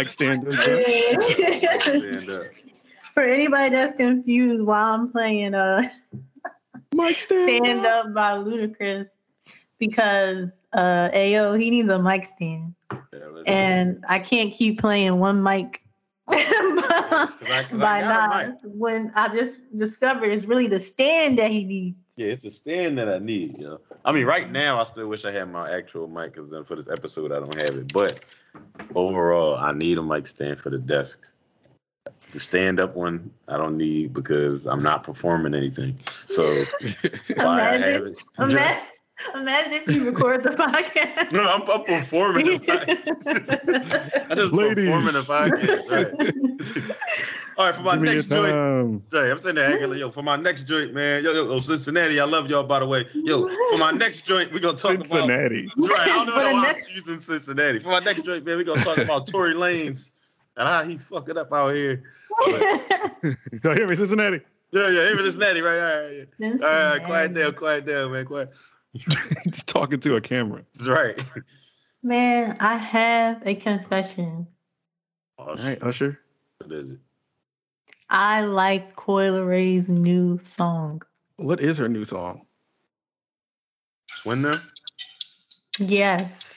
Mike stand up. Stand up. For anybody that's confused why I'm playing uh Mike stand, Stand Up by Ludacris, because uh Ayo, he needs a mic stand. Yeah, let's- And I can't keep playing one mic by 'cause I got a Nas when I just discovered it's really the stand that he needs. Yeah, it's a stand that I need. You know, I mean, right now I still wish I had my actual mic because then for this episode I don't have it. But overall, I need a mic stand for the desk. The stand up one I don't need because I'm not performing anything. So why I have it? Imagine, imagine if you record the podcast. No, I'm, I'm performing. The podcast. I just Ladies. performing the podcast. Right. All right, for my Give next joint. time. Jay, I'm sitting there acting like, yo, for my next joint, man. Yo, yo, yo, Cincinnati, I love y'all, by the way. Yo, for my next joint, we're going to talk about. Cincinnati. Right, I don't know For why next- I'm using Cincinnati. For my next joint, man, we're going to talk about Tory Lanez and how he fuck it up out here. Y'all hear me, Cincinnati? Yeah, yeah, even Cincinnati, right? All right, yeah. All right, quiet down, quiet down, man, quiet. Just talking to a camera. That's right. Man, I have a confession. All shit. right, Usher. What is it? I like Coi Leray's new song. What is her new song? When now? Yes.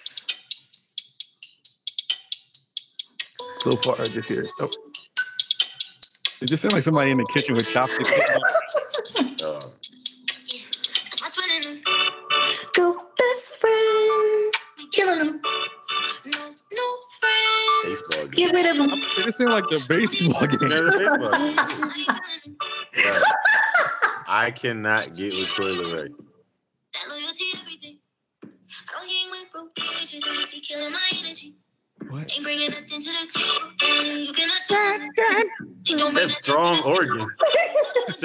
So far, I just hear it. Oh. It just sounds like somebody in the kitchen with chopsticks. Uh, Go best friend. Killing them. No, no friends. Baseball game. Get rid of him. It sounds like the baseball Yeah, game. the baseball game. I cannot get with Coi Leray. That loyalty, everything. I don't hang with broke bitches unless they killing my energy. What? Ain't bringing nothing to the table. You cannot say that. They gon' bring That's strong nothing to the organ.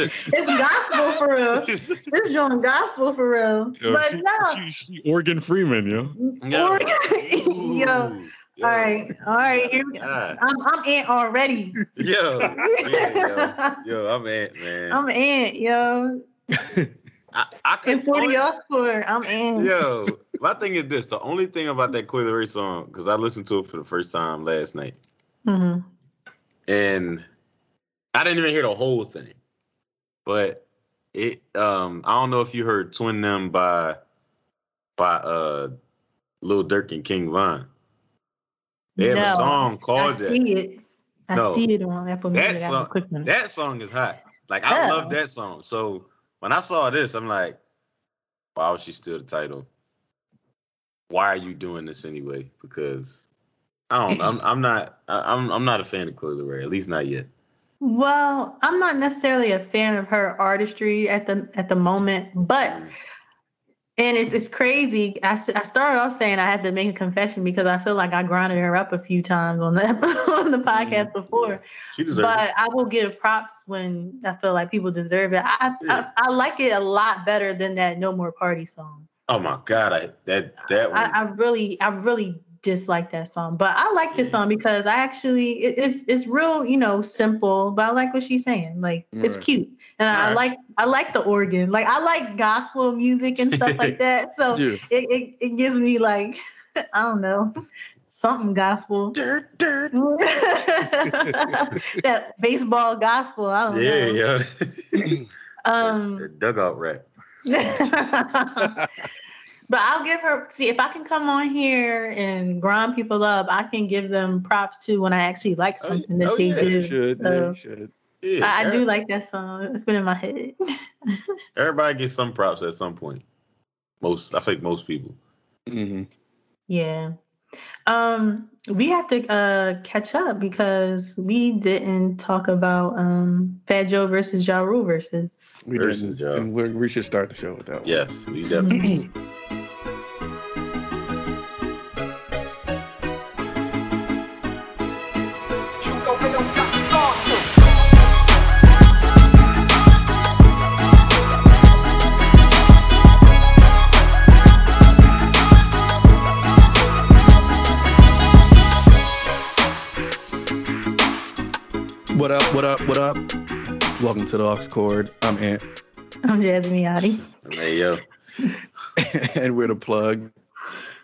It's gospel for real. This joint gospel for real. Yo, but she, no. she, she Organ Freeman, yo. Yo. Or- yo. All right. All right. Here we go. I'm I'm Ant already. Yo. Yeah, yo. Yo, I'm Ant, man. I'm Ant, yo. I, I could And 40 only- y'all. I'm Ant. Yo, my thing is this: the only thing about that Coi Leray song, because I listened to it for the first time last night, Mhm. and I didn't even hear the whole thing, but it. Um, I don't know if you heard "Twin Them" by by uh Lil Durk and King Von. They have a song I called that. see it. I No. see it on Apple That Music. I a song- That song is hot. Like I Yeah. love oh. that song. So when I saw this, I'm like, why was she still the title? Why are you doing this anyway? Because I don't. I'm. I'm not. I- I'm. I'm not a fan of Coi Leray. At least not yet. Well, I'm not necessarily a fan of her artistry at the at the moment, but mm. And it's it's crazy. I, I started off saying I had to make a confession because I feel like I grinded her up a few times on the on the mm-hmm. podcast before. She deserves. But I will give props when I feel like people deserve it. I, Yeah. I I like it a lot better than that No More Party song. Oh my god! I that that one. I, I really I really dislike that song, but I like this Yeah. song because I actually it, it's it's real you know simple, but I like what she's saying. Like it's cute, and I Right. like I like the organ. Like I like gospel music and stuff like that. So Yeah. it, it it gives me like I don't know something gospel. dirt, dirt. that baseball gospel. I don't Yeah, know. yeah. Um, That dugout rap. but I'll give her see if I can come on here and grind people up, I can give them props too when I actually like Oh, something that oh, they yeah, You do. should. yeah, So you should. Yeah, I, I do like that song. It's been in my head. Everybody gets some props at some point. Most, I think most people. hmm yeah. Um, we have to uh catch up because we didn't talk about um Fat Joe versus Ja Rule versus We Versus didn't. Joe. And we're, we should start the show with that one. Yes, we definitely. Welcome to the Aux Chord. I'm Ant. I'm Jasmine Yachty. Hey yo, and we're the plug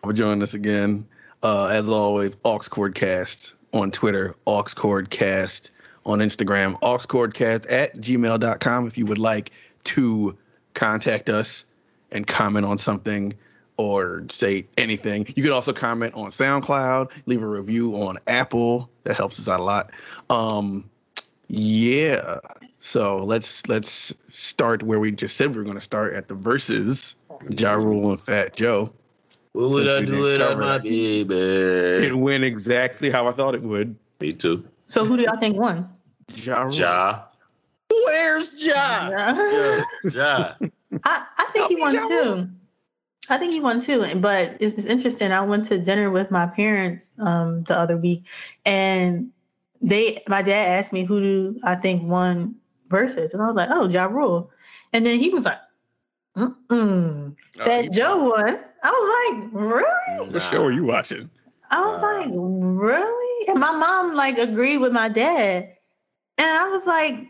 for joining us again. Uh, as always, AuxCordcast on Twitter, AuxCordcast on Instagram, AuxCordcast at gmail.com if you would like to contact us and comment on something or say anything. You could also comment on SoundCloud, leave a review on Apple. That helps us out a lot. Um, yeah. So let's let's start where we just said we were going to start at the verses. Ja Rule and Fat Joe. What would I do didn't without my baby? It went exactly how I thought it would. Me too. So who do y'all think won? Ja Rule. Ja. Where's Ja? Yeah. Ja. I, I think he won me, too. I think he won too. But it's, it's interesting. I went to dinner with my parents um, the other week, and they, my dad asked me who do I think won versus, and I was like, oh, Ja Rule. And then he was like, mm Oh, that Joe one. I was like, really? What show are you watching? I was Uh, like, really? And my mom like agreed with my dad. And I was like,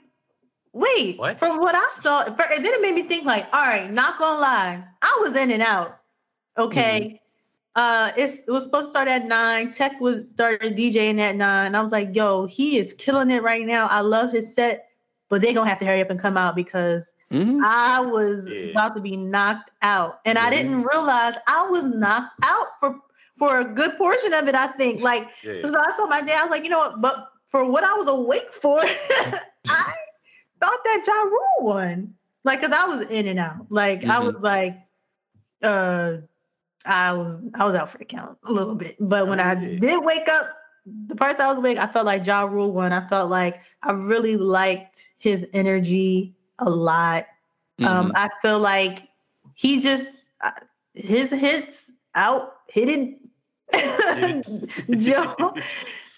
wait, What? from what I saw, and then it made me think like, all right, not gonna lie, I was in and out. Okay. Uh it's it was supposed to start at nine. Tech was started DJing at nine. I was like, yo, he is killing it right now. I love his set, but they're gonna have to hurry up and come out because Mhm. I was Yeah. about to be knocked out, and I didn't realize I was knocked out for for a good portion of it. I think, like, Yeah. so I told my dad, I was like, you know what? But for what I was awake for, I thought that Ja Rule won, like, cause I was in and out. Like, I Mhm. was like, uh, I was I was out for the count a little bit, but when I Yeah. did wake up, the parts I was awake, I felt like Ja Rule won. I felt like I really liked his energy a lot. Um, I feel like he just uh, his hits out hitting Joe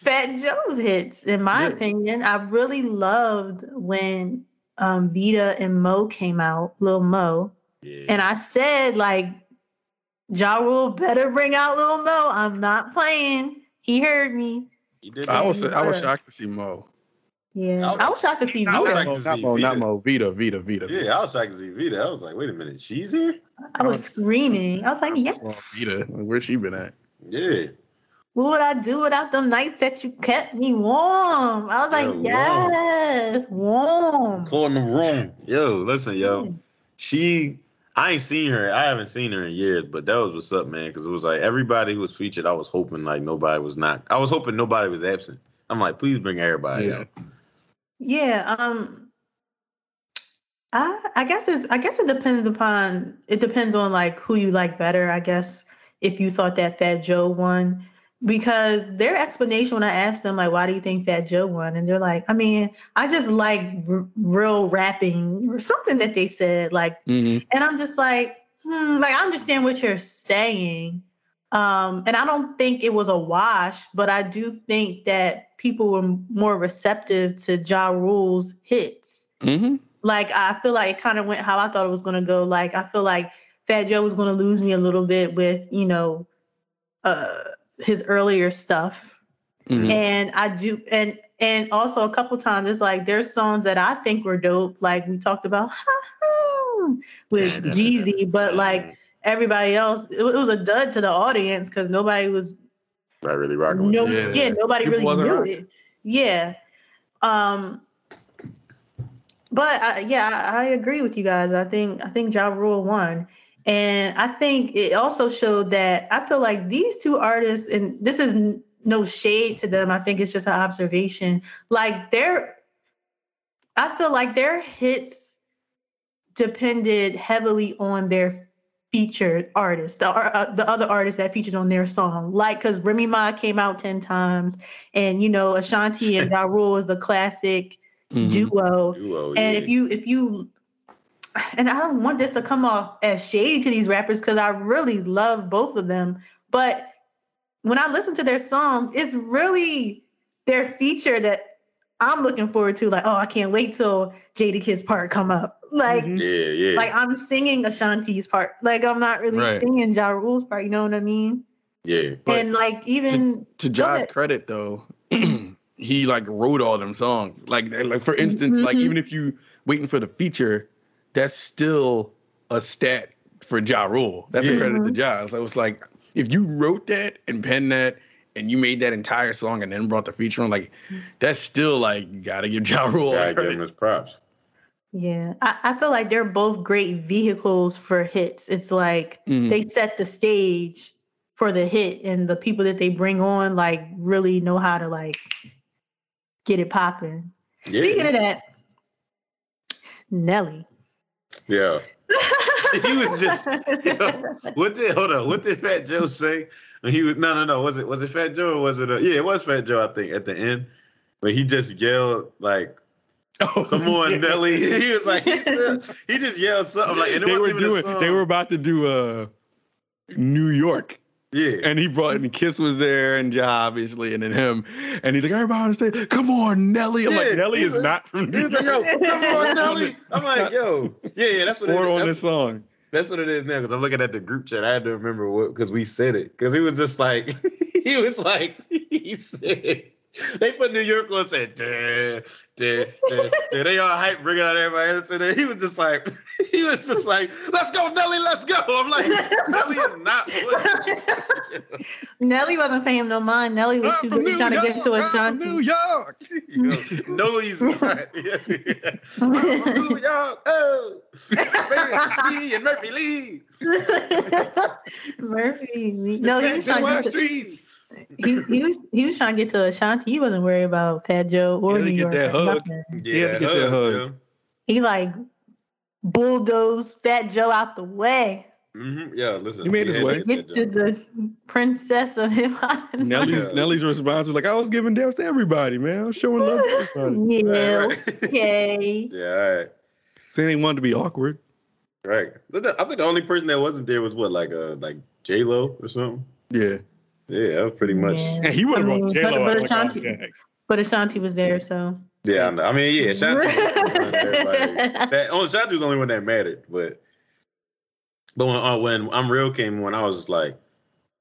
Fat Joe's hits, in my Yeah. opinion. I really loved when um Vita and Mo came out, Lil Mo. Yeah. And I said, like, Ja Rule better bring out Lil Mo. I'm not playing. He heard me. He did I was I was shocked to see Mo. Yeah. I was- I was shocked to see I was Vita. like Mo, not see Mo, not Vita. Mo. Vita, Vita, Vita. Yeah, I was like to see Vita. I was like, wait a minute, she's here? I was screaming. I was like, yes. Vita. Where's she been at? Yeah. What would I do without the nights that you kept me warm? I was like, Yeah, warm. yes, warm. Call in the room. Yo, listen, yo. She I ain't seen her. I haven't seen her in years, but that was what's up, man. Because it was like everybody who was featured, I was hoping like nobody was not. I was hoping nobody was absent. I'm like, please bring everybody Yeah. out. Yeah. Um. I I guess it's I guess it depends upon it depends on like who you like better. I guess if you thought that Fat Joe won, because their explanation when I asked them like why do you think Fat Joe won, and they're like, I mean, I just like r- real rapping or something that they said like Mhm. And I'm just like, hmm, like I understand what you're saying. Um, and I don't think it was a wash, but I do think that people were more receptive to Ja Rule's hits. Mhm. Like I feel like it kind of went how I thought it was gonna go. Like I feel like Fat Joe was gonna lose me a little bit with, you know, uh his earlier stuff Mhm. and I do and and also a couple times it's like there's songs that I think were dope, like we talked about with Jeezy, but like everybody else, it, was- it was a dud to the audience because nobody was not really rocking no it. yeah, Yeah. nobody People really knew rocking. it. Yeah. Um but I, yeah, I, I agree with you guys. I think I think Ja Rule won. And I think it also showed that I feel like these two artists, and this is no shade to them. I think it's just an observation. Like their, I feel like their hits depended heavily on their featured artists, the uh, the other artists that featured on their song. Like, because Remy Ma came out ten times, and you know Ashanti and Ja Rule is the classic Mhm. duo. Duo, And yeah. if you if you and I don't want this to come off as shade to these rappers because I really love both of them. But when I listen to their songs, it's really their feature that I'm looking forward to. Like, oh, I can't wait till Jadakiss's part come up. Like, Mhm. yeah, yeah, like I'm singing Ashanti's part. Like I'm not really Right. singing Ja Rule's part. You know what I mean? yeah. And like even to Go Ja's credit though, he like wrote all them songs. Like like for instance, like Mhm. even if you waiting for the feature, that's still a stat for Ja Rule. That's a credit to Ja. So it's like if you wrote that and penned that and you made that entire song and then brought the feature on, like that's still like gotta give Ja Rule Gotta give him his props. Yeah, I, I feel like they're both great vehicles for hits. It's like Mhm. they set the stage for the hit, and the people that they bring on like really know how to like get it popping. Yeah. Speaking Yeah. of that, Nelly. Yeah. He was just- What did hold on? What did Fat Joe say? When he was no no no. Was it was it Fat Joe or was it? Uh, yeah, it was Fat Joe. I think at the end, but he just yelled like, Oh, "Come on, yeah. Nelly!" He was like, he, said- he just yelled something like, and it They were wasn't even a doing. They were about to do uh, New York, yeah. and he brought and Kiss was there, and Ja obviously, and then him, and he's like, "Everybody on the stage, come on, Nelly!" I'm Yeah, like, "Nelly is like- not from New like, "Yo, come on, Nelly!" I'm like, "Yo, yeah, yeah, that's what it Or on That's- this song. That's what it is now because I'm looking at the group chat. I had to remember what because we said it because he was just like he was like he said they put New York on said duh, duh, duh, duh. they all hype bringing out everybody else and then he was just like he was just like let's go Nelly let's go I'm like Nelly is not Nelly wasn't paying him no mind. Nelly was too busy trying to get York, to I'm New York. You know, no he's not Yeah, yeah. New York oh me and Murphy Lee Murphy. No, he was trying to get to, streets. He, he was he was trying to get to Ashanti. He wasn't worried about Fat Joe or He New had to get York. that hug. nothing. He had to get that hug. yeah. He like bulldozed Fat Joe out the way. hmm Yeah, listen. He made his way. get to the princess of hip hop. Nelly's Yeah. Nelly's response was like, "I was giving dance to everybody, man. I was showing love to everybody." Yeah. Right, right. Okay. yeah, all right. Saying they wanted to be awkward. Right. I think the only person that wasn't there was what, like uh like J Lo or something. Yeah, Yeah, that was pretty much. Yeah. and he would have I brought mean, J but- Lo but out. like, Ashanti- oh. But Ashanti was there, so. Yeah, I. I mean, yeah, Shanti. was the one that everybody- that only Shanti was the only one that mattered, but but when uh, when I'm real came when I was just like,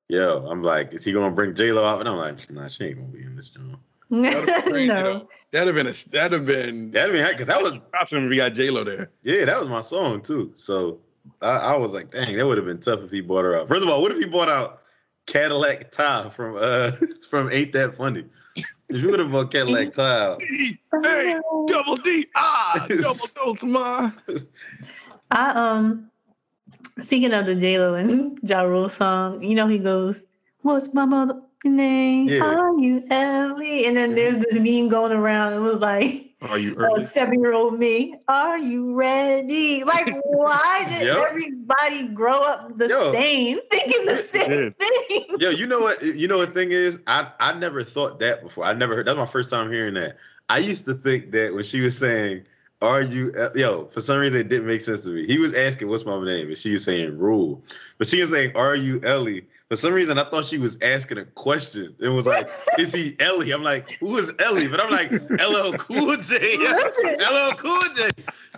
yo, I'm like, is he gonna bring J Lo out? And I'm like, nah, she ain't gonna be in this joint. That'd be crazy, no. though. That'd have been a. That'd have been. That'd be because that was awesome if we got J Lo there. yeah, that was my song too. So I, I was like, dang, that would have been tough if he brought her out. First of all, what if he brought out Cadillac Ty from uh from Ain't That Funny? If you would have brought Cadillac Ty D, hey, double D, ah, double dose, ma. I um speaking of the J Lo and Ja Rule song, you know he goes, "What's my mother name? Yeah. Are you Ellie?" And then there's this meme going around. It was like, Are you uh, early? seven-year-old me, are you ready? Like, why did Yep. everybody grow up the Yo. same, thinking the same thing? Yo, you know what? You know what thing is? I I never thought that before. I never heard. That's my first time hearing that. I used to think that when she was saying, "Are you?" uh, Yo, for some reason it didn't make sense to me. He was asking, "What's my name?" and she was saying, "Rule," but she was saying, "Are you Ellie?" For some reason, I thought she was asking a question. It was like, "Is he Ellie?" I'm like, "Who is Ellie?" But I'm like, "LL Cool J." Listen. LL Cool J.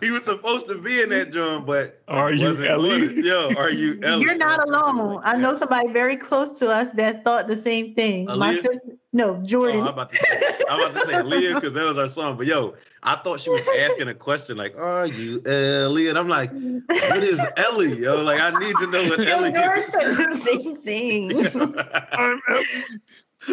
He was supposed to be in that joint, but Are you Ellie? on. Yo, are you Ellie? You're not alone. I know somebody very close to us that thought the same thing. My sister, no, Oh, Jordan. I'm about to say, I'm about to say Leah because that was our song. But yo, I thought she was asking a question like, "Are you uh, Ellie?" And I'm like, "What is Ellie?" Yo, like I need to know what Yo, Ellie Jordan is. said the same thing. I'm Ellie.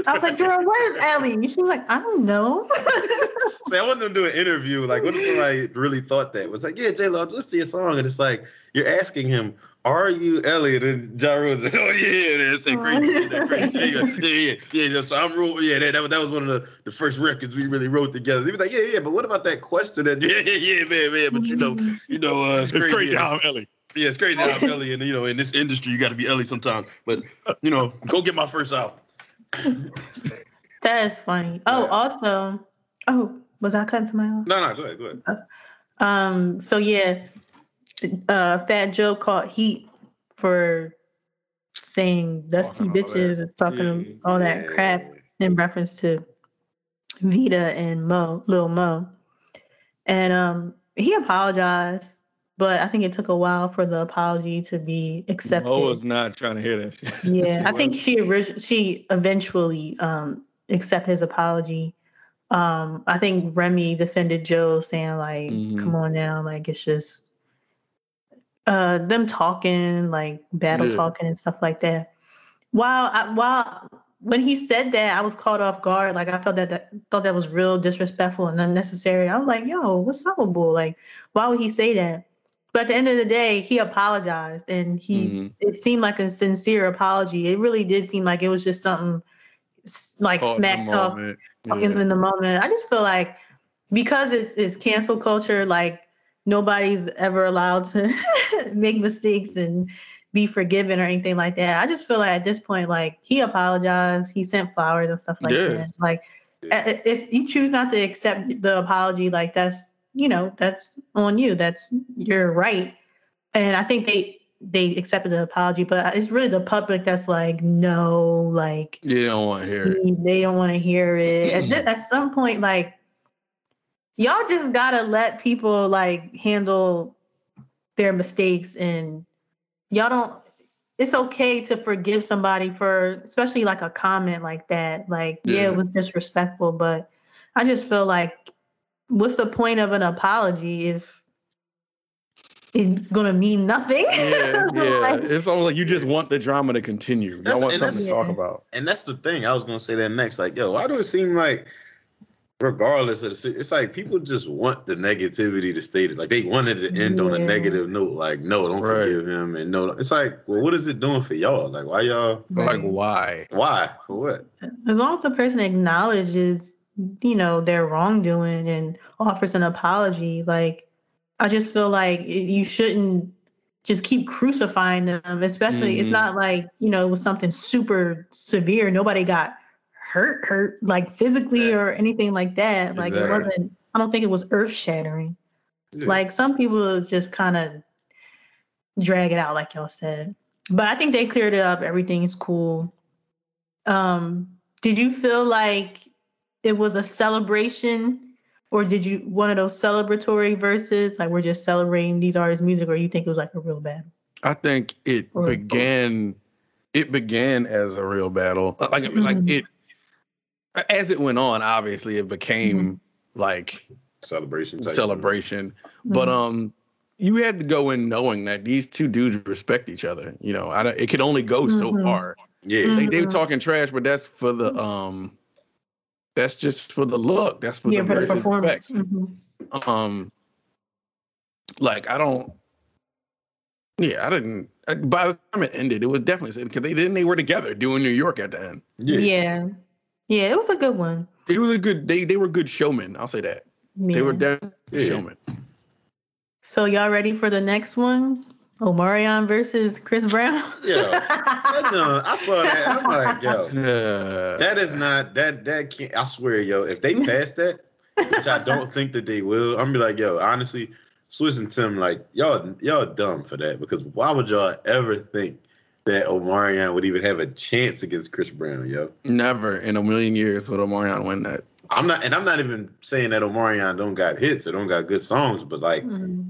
I was like, Jordan, what is Ellie? She was like, I don't know. Say, I want them to do an interview. Like, what if somebody really thought that? It was like, yeah, J Lo, listen to your song, and it's like you're asking him, "Are you Elliot? And then Ja Rule said, "Oh yeah, that's that crazy, that crazy. Yeah, yeah, yeah, yeah. So I'm Rule. Yeah, that, that, that was one of the, the first records we really wrote together. He was like, yeah, yeah, but what about that question? That yeah, yeah, yeah, man, man. But you know, you know, uh, it's It's crazy. crazy how it's- I'm Ellie. Yeah, it's crazy how I'm Ellie, and you know, in this industry, you got to be Ellie sometimes. But you know, go get my first album. That is funny. Oh, Right. also, oh, was I cutting somebody off? No, no, go ahead, go ahead. Um, so yeah, uh, Fat Joe caught heat for saying dusty bitches and talking Yeah. all that crap in reference to Vita and Mo, Lil Mo. And um he apologized, but I think it took a while for the apology to be accepted. Mo was not trying to hear that shit. yeah, I think she orig- she eventually um accept his apology. Um I think Remy defended Joe saying like Mhm. come on now like it's just uh them talking like battle Yeah. talking and stuff like that while I, while when he said that i was caught off guard like i felt that, that thought that was real disrespectful and unnecessary i was like yo what's up with bull like why would he say that but at the end of the day he apologized and he Mhm. it seemed like a sincere apology it really did seem like it was just something like Caught smack talk Yeah. in the moment. I just feel like because it's it's cancel culture, like nobody's ever allowed to make mistakes and be forgiven or anything like that. I just feel like at this point, like he apologized, he sent flowers and stuff like Yeah. that. Like Yeah. if you choose not to accept the apology, like that's you know that's on you. That's your right. And I think they they accepted the apology, but it's really the public that's like no, like You don't want to hear it. they don't want to hear it. At, at some point, like y'all just gotta let people like handle their mistakes, and y'all don't. It's okay to forgive somebody for, especially like a comment like that. Like, yeah, Yeah. it was disrespectful, but I just feel like, what's the point of an apology if it's gonna mean nothing? Yeah, yeah. Like, it's almost like you just want the drama to continue. Y'all want something to that's- talk about. And that's the thing. I was gonna say that next. Like, yo, why do it seem like, regardless of the, si- it's like people just want the negativity to stay. Like they wanted to end on a negative note. Like, no, don't Right. forgive him, and no. It's like, well, what is it doing for y'all? Like, why y'all? Like, why? Why? For what? as long as the person acknowledges you know their wrongdoing and offers an apology like i just feel like you shouldn't just keep crucifying them especially it's Mhm. not like you know it was something super severe nobody got hurt hurt like physically Yeah. or anything like that like it wasn't i don't think it was earth shattering Yeah. like some people just kind of drag it out, like y'all said. But I think they cleared it up. Everything is cool. Um, did you feel like it was a celebration, or did you one of those celebratory verses, like we're just celebrating these artists' music, or you think it was like a real battle? I think it Or- began. It began as a real battle. Uh, Like, like Mhm. it. As it went on, obviously, it became like celebration. Type celebration. But Mhm. um, you had to go in knowing that these two dudes respect each other. You know, I it could only go so Mhm. far. Yeah. Like they were talking trash, but that's for the um, that's just for the look. That's for yeah, the for the versus performance. effect. Um, like I don't. Yeah, I didn't. I- By the time it ended, it was definitely because they didn't. They were together doing New York at the end. Yeah. yeah, yeah, it was a good one. It was a good. They they were good showmen. I'll say that. They were Yeah. definitely Yeah. showmen. So y'all ready for the next one? Omarion versus Chris Brown. Yeah. That joint, I saw that. I'm like, yo, Uh, that is not that that can't. I swear, yo, if they pass that, which I don't think that they will, I'm be like, yo, honestly, Swizz and Tim, like, y'all, y'all dumb for that because why would y'all ever think that Omarion would even have a chance against Chris Brown, yo? never in a million years would Omarion win that. I'm not, and I'm not even saying that Omarion don't got hits or don't got good songs, but like, Mhm.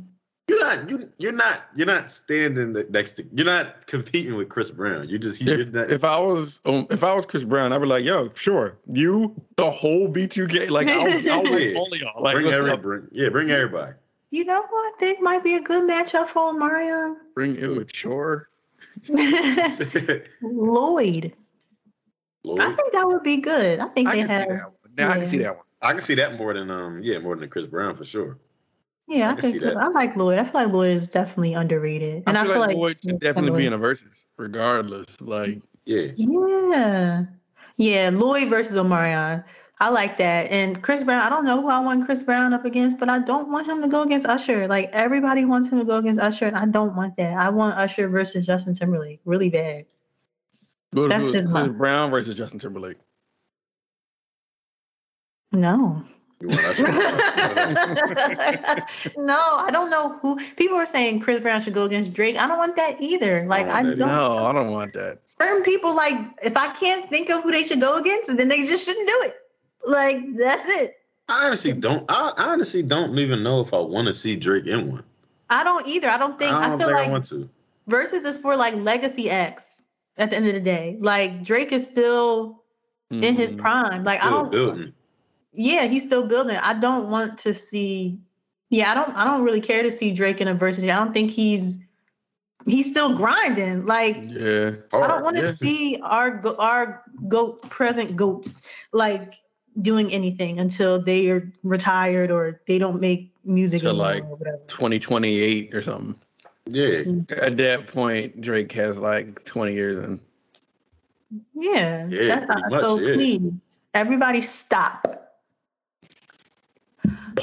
you're not, you, you're not, you're not standing next to, you're not competing with Chris Brown. You just, you're If, not, if I was um, if I was Chris Brown, I'd be like, yo, sure, you the whole B2K, like I'll, I'll win Yeah. all y'all. Like bring what's every, bring, yeah, bring everybody. You know what? I think might be a good matchup for Omarion. bring immature. Lloyd. Lord. I think that would be good. I think I they can see have. that one. Now I can see that one. I can see that more than um yeah more than Chris Brown for sure. Yeah, I I, think see. I like Lloyd. I feel like Lloyd is definitely underrated, and I feel like, Lloyd should definitely be in a versus, regardless. Like Yeah, Yeah, yeah. Lloyd versus Omarion. I like that. And Chris Brown. I don't know who I want Chris Brown up against, but I don't want him to go against Usher. Like everybody wants him to go against Usher, and I don't want that. I want Usher versus Justin Timberlake really bad. go That's just Chris my- Brown versus Justin Timberlake. No. you want us? no, I don't know who people are saying Chris Brown should go against Drake. I don't want that either. Like I don't that No, I don't want that. certain people like if I can't think of who they should go against, then they just shouldn't do it. Like that's it. I honestly don't. I honestly don't even know if I want to see Drake in one. I don't either. I don't think I I, don't feel think like I want to. versus is for like legacy X at the end of the day. Like Drake is still in his Mhm. prime. Like I don't building. yeah, he's still building. I don't want to see. Yeah, I don't. I don't really care to see Drake in a versus. I don't think he's he's still grinding. Like Yeah. I don't want to yeah. see our our goat present goats like doing anything until they are retired or they don't make music Till, anymore like, or 2028 or something. Yeah. At that point, Drake has like 20 years in. Yeah, Yeah, that's much, so yeah. please, everybody stop.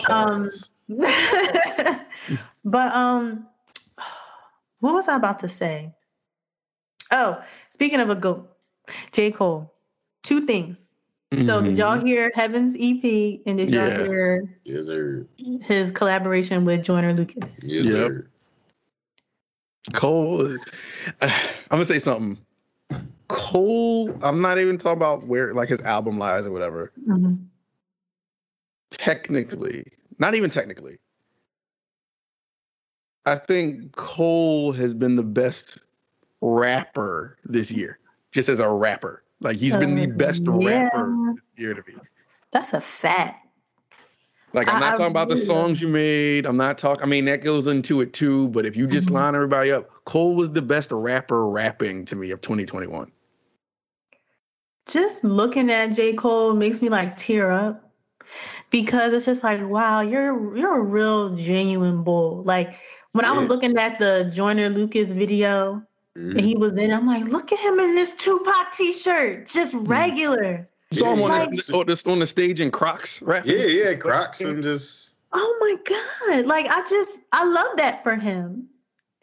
Um, but um, what was I about to say? Oh, speaking of a goat, J Cole. Two things. So did y'all Mhm. hear Heaven's EP and did y'all Yeah. hear Yes, sir. his collaboration with Joyner Lucas? Yes, Yep. sir. Cole, I'm gonna say something. Cole, I'm not even talking about where like his album lies or whatever. Mhm. Technically, not even technically. I think Cole has been the best rapper this year, just as a rapper. Like he's been the Uh, best yeah. rapper this year to me. That's a fact. Like I'm not I talking about the songs you made. I'm not talking. I mean that goes into it too. But if you just Mhm. line everybody up, Cole was the best rapper rapping to me of 2021. Just looking at J. Cole makes me like tear up because it's just like, wow, you're you're a real genuine bull. Like when I was looking at the Joyner Lucas video Mhm. and he was in, I'm like, look at him in this Tupac t-shirt, just Mm. regular. You saw him on, Like- the, on the- on the stage in Crocs right? Yeah, yeah, Crocs and just Oh my God. Like I just I love that for him.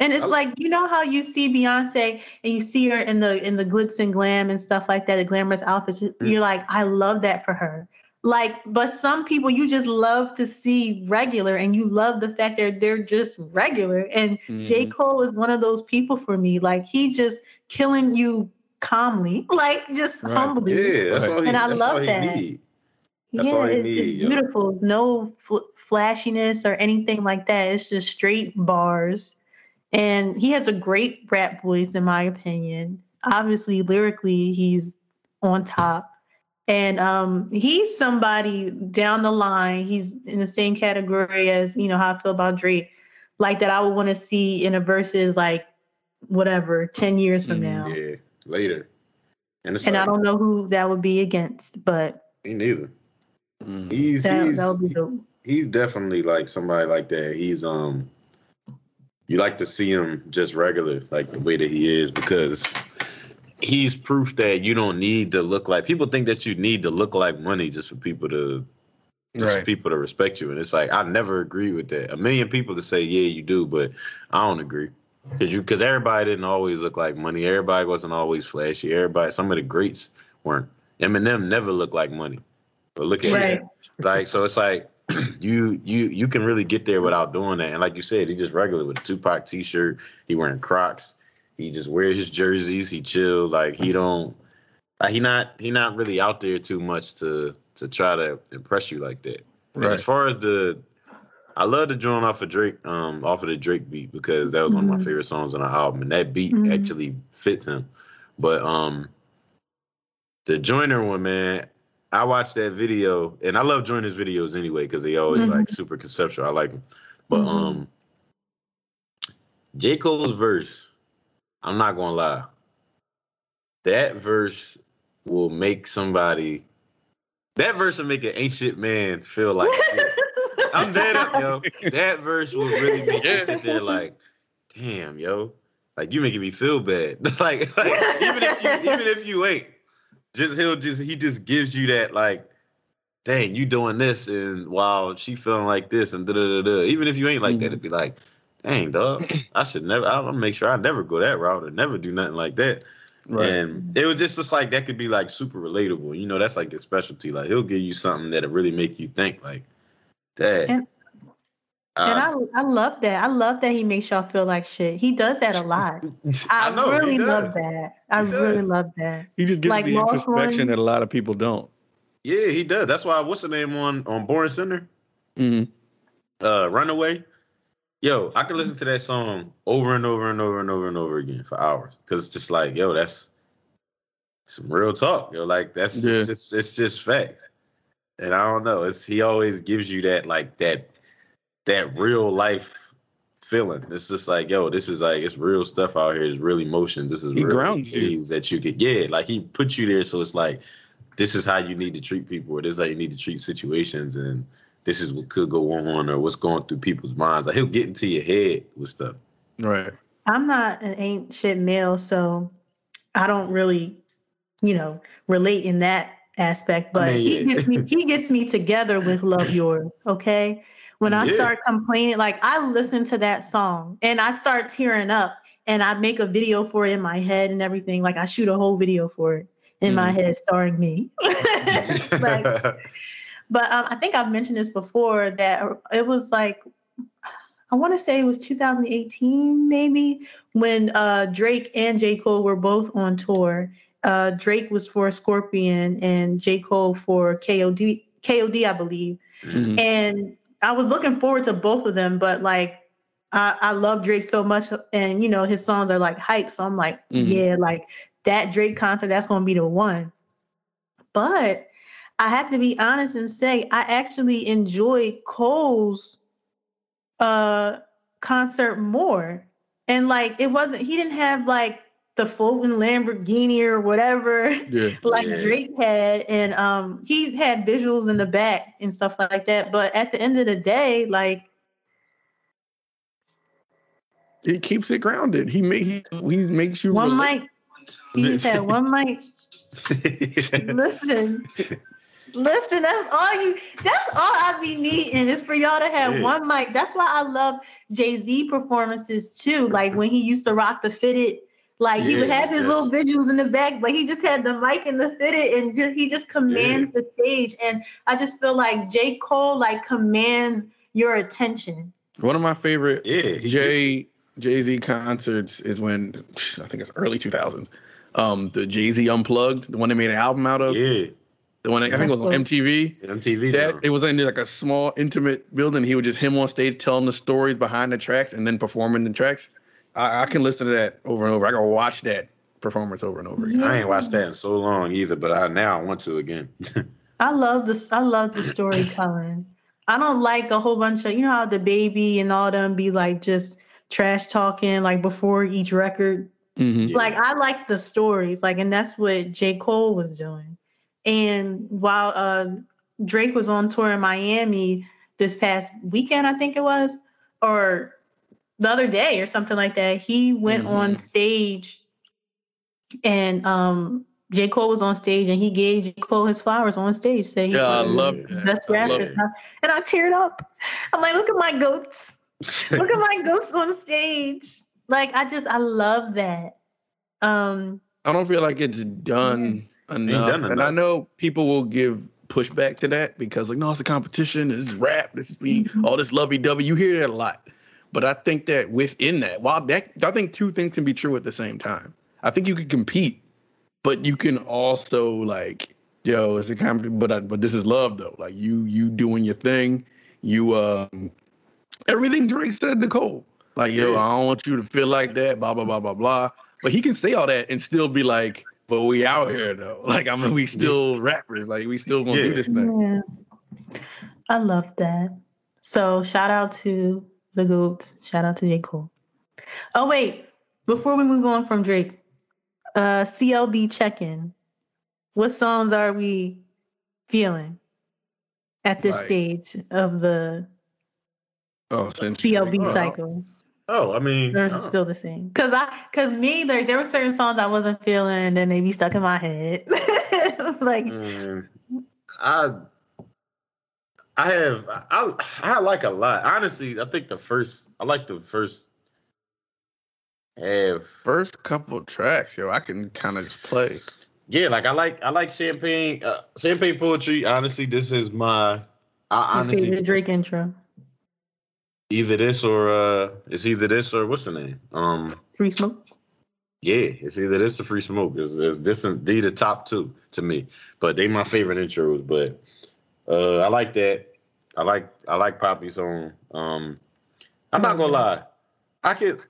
And it's I- like, you know how you see Beyonce and you see her in the in the glitz and glam and stuff like that, the glamorous outfits. You're like, I love that for her. Like, but some people you just love to see regular and you love the fact that they're just regular. And J. Mhm. Cole is one of those people for me. Like he just killing you calmly, like just Right. humbly. yeah, that's all he. And I that's love all he that. need. Yeah, That's all you it's, it's need, yo. beautiful. It's no fl- flashiness or anything like that. It's just straight bars. And he has a great rap voice, in my opinion. Obviously, lyrically, he's on top. And um, he's somebody down the line. He's in the same category as you know how I feel about Drake, like that. I would want to see in a verses like whatever ten years from Mm, now. Yeah, later. And it's And I don't know who that would be against, but me neither. Mhm. He's that, he's that would be dope. he's definitely like somebody like that. He's um you like to see him just regular, like the way that he is, because he's proof that you don't need to look like people think that you need to look like money just for people to just Right. people to respect you. And it's like I never agree with that. A million people to say, yeah, you do, but I don't agree. Cause you cause everybody didn't always look like money. Everybody wasn't always flashy. Everybody some of the greats weren't. Eminem never looked like money. But look at Right. like so it's like you you you can really get there without doing that. And like you said, he just regular with a Tupac t-shirt. He wearing Crocs. He just wear his jerseys. He chill. Like he don't. Like he not he not really out there too much to to try to impress you like that. And Right. as far as the, I love the joint off of Drake, um, off of the Drake beat because that was one of my Mhm. favorite songs on the album, and that beat Mhm. actually fits him. But um, the Joyner one, man, I watched that video, and I love Joyner's videos anyway because they always Mhm. like super conceptual. I like them, but Mhm. um, J Cole's verse, I'm not gonna lie, that verse will make somebody. That verse will make an ancient man feel like. I'm dead up, yo. That verse will really make you sit there like, damn, yo. Like you making me feel bad. like, like even if you even if you ain't, just he'll just he just gives you that like, dang, you doing this and wow, she feeling like this and da da da da. Even if you ain't like that, Mhm. it'd be like, dang, dog, I should never. I'll make sure I never go that route or never do nothing like that. Right. And it was just, just like that could be like super relatable. You know, that's like his specialty. Like he'll give you something that'll really make you think like that. And- Uh, And I, I love that. I love that he makes y'all feel like shit. He does that a lot. I, know, really love that. I He really does. love that. He just gives Like the Lost introspection One- that a lot of people don't. Yeah, he does. That's why what's the name on on Born Sinner? Mhm. Uh Runaway. Yo, I can listen to that song over and over and over and over and over again for hours. Cause it's just like, yo, that's some real talk. Yo, like that's Yeah. it's just it's just facts. And I don't know. It's he always gives you that like that that real life feeling. It's just like, yo, this is like it's real stuff out here. It's real emotions. This is He real grounds you. things that you could yeah, like he put you there so it's like this is how you need to treat people, or this is how you need to treat situations and this is what could go on or what's going through people's minds. Like he'll get into your head with stuff. Right. I'm not an ancient male, so I don't really, you know, relate in that aspect. But mean, he yeah. gets me he gets me together with Love Yours. Okay. When I Yeah. start complaining, like I listen to that song and I start tearing up and I make a video for it in my head and everything. Like I shoot a whole video for it in my Mhm. head starring me. like, but um, I think I've mentioned this before that it was like I want to say it was 2018 maybe when uh, Drake and J Cole were both on tour. Uh, Drake was for Scorpion and J Cole for KOD KOD I believe. Mhm. And I was looking forward to both of them, but like I, I love Drake so much, and you know his songs are like hype. So I'm like, Mhm. yeah, like that Drake concert, that's gonna be the one. But I have to be honest and say I actually enjoy Cole's uh concert more. And like it wasn't he didn't have like the Fulton Lamborghini or whatever Yeah. like Yeah. Drake had, and um, he had visuals in the back and stuff like that. But at the end of the day, like He keeps it grounded. He make he, he makes you one relate. mic, he just had one mic. Listen, listen. That's all you. That's all I be needing is for y'all to have Yeah. one mic. That's why I love Jay Z performances too. Like when he used to rock the fitted. Like he would have his yes. little visuals in the back, but he just had the mic and the fitted, and ju- he just commands the stage. And I just feel like J. Cole like commands your attention. One of my favorite yeah, he Jay Jay Z concerts is when I think it's early 2000s. Um, the Jay Z Unplugged, the one they made an album out of, Yeah, the one that, I think it was on MTV. MTV. That joint. it was in like a small, intimate building. He would just him on stage telling the stories behind the tracks and then performing the tracks. I, I can listen to that over and over. I can watch that performance over and over again. I ain't watched that in so long either, but I now I want to again. I love this. I love the storytelling. I don't like a whole bunch of you know how DaBaby and all them be like just trash talking like before each record. Mhm. Yeah. Like I like the stories, like, and that's what J. Cole was doing. And while uh, Drake was on tour in Miami this past weekend, I think it was, or the other day or something like that, he went on Mhm. stage and um J. Cole was on stage and he gave J. Cole his flowers on stage. Said Yeah, I one of the love Yeah. that. best I love rappers. it. And I teared up. I'm like, look at my goats. Look at my goats on stage. Like I just I love that. Um I don't feel like it's done enough. done And I know people will give pushback to that because like, no, it's a competition. This is rap. This is me. Mhm. All this lovey dovey. You hear that a lot. But I think that within that, while that, I think two things can be true at the same time. I think you can compete, but you can also like, yo, it's a competition. But I, but this is love though. Like you you doing your thing. You um everything Drake said to Cole. Like yo, I don't want you to feel like that. Blah blah blah blah blah. But he can say all that and still be like, but we out here though. Like I mean, we still rappers. Like we still gonna Yeah. do this thing. yeah. I love that. So shout out to the goats. Shout out to J. Cole. Oh wait, before we move on from Drake, uh CLB check-in. What songs are we feeling at this Like- stage of the Oh, CLB Oh. cycle? oh, I mean, Or is it still the same? Cause I, cause me, like there were certain songs I wasn't feeling, and then they be stuck in my head. like, Mm, I I have I I like a lot. Honestly, I think the first I like the first half. first couple tracks, yo, I can kind of just play. Yeah, like I like I like champagne uh, champagne poetry. Honestly, this is my I my honestly favorite Drake intro, either this or uh it's either this or what's the name? Um Free Smoke. yeah, it's either this or free smoke. It's, it's this and these the top two to me. But they my favorite intros. But uh I like that. I like I like Poppy song. Um I'm not gonna lie. I could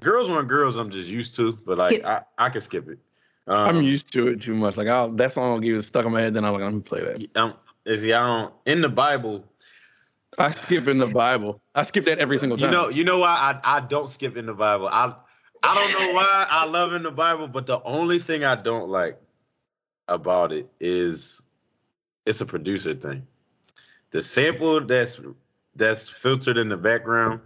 girls want girls I'm just used to, but like Skip. I, I can skip it. Um, I'm used to it too much. Like I'll, that song will get stuck in my head. Then I'm like, let me play that. um, is I don't in the Bible. I skip in the Bible. I skip that every single time. You know, you know why I, I don't skip in the Bible. I I don't know why I love in the Bible, but the only thing I don't like about it is it's a producer thing. The sample that's that's filtered in the background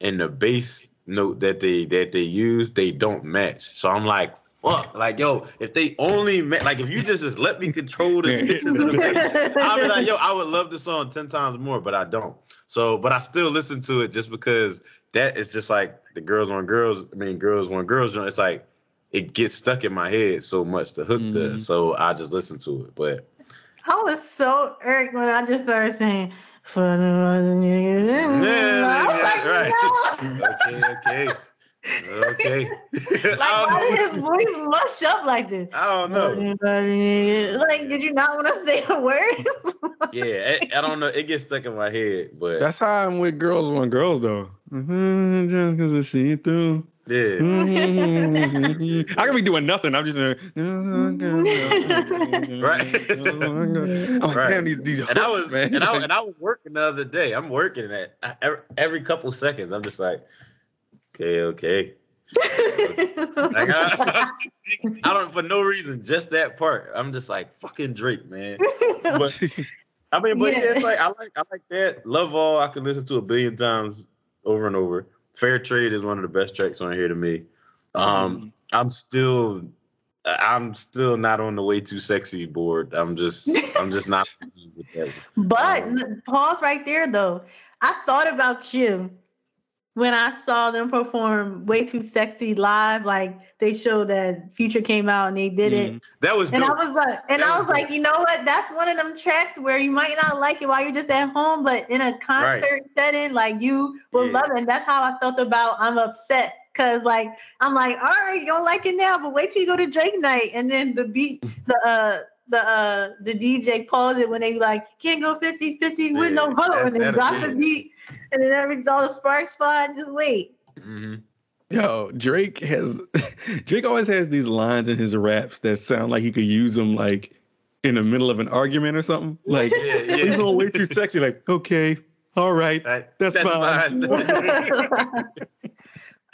and the bass note that they that they use, they don't match. So I'm like, fuck, like yo, if they only ma- like if you just just let me control the pitches of the bass, I'll be like, yo, I would love the song 10 times more, but I don't. So, but I still listen to it just because that is just like the girls on girls, I mean, girls on girls. It's like it gets stuck in my head so much the hook does. Mm-hmm. So I just listen to it. But I was so irked when I just started saying, for the other niggas. yeah, I was yeah, like, no. right. okay, okay. Okay. Like, why did his voice mush up like this? I don't know. Like, did you not want to say a word? Yeah, I, I don't know. It gets stuck in my head, but That's how I'm with girls on girls though. Mhm, Just cause I see you through. Yeah. Mhm. I could be doing nothing. I'm just uh, Right. I'm like, Right. damn these these And I was man. and I and I was working the other day. I'm working at every, every couple seconds. I'm just like, okay, okay. Like I, I don't for no reason, just that part. I'm just like fucking Drake, man. But I mean, but yeah. Yeah. it's like I like I like that. Love all I can listen to a billion times over and over. Fair Trade is one of the best tracks on here to me. Um, I'm still I'm still not on the way too sexy board. I'm just I'm just not with that. But Um, pause right there though. I thought about you when I saw them perform "Way Too Sexy" live. Like they showed that Future came out and they did it, That was and dope. I was like, and That I was was like, you know what? That's one of them tracks where you might not like it while you're just at home, but in a concert setting, like you will Yeah. love it. And that's how I felt about "I'm Upset." Cause like I'm like, all right, you don't like it now, but wait till you go to Drake night, and then the beat, the uh, the uh, the DJ pause it when they like can't go 50-50 with no Yeah, hoe, that- and then drop the beat, and then every all the sparks fly. Just wait. Mhm. Yo, Drake has Drake always has these lines in his raps that sound like he could use them like in the middle of an argument or something. Like Yeah, yeah. he's going way too sexy. Like okay, all right, That- That's fine.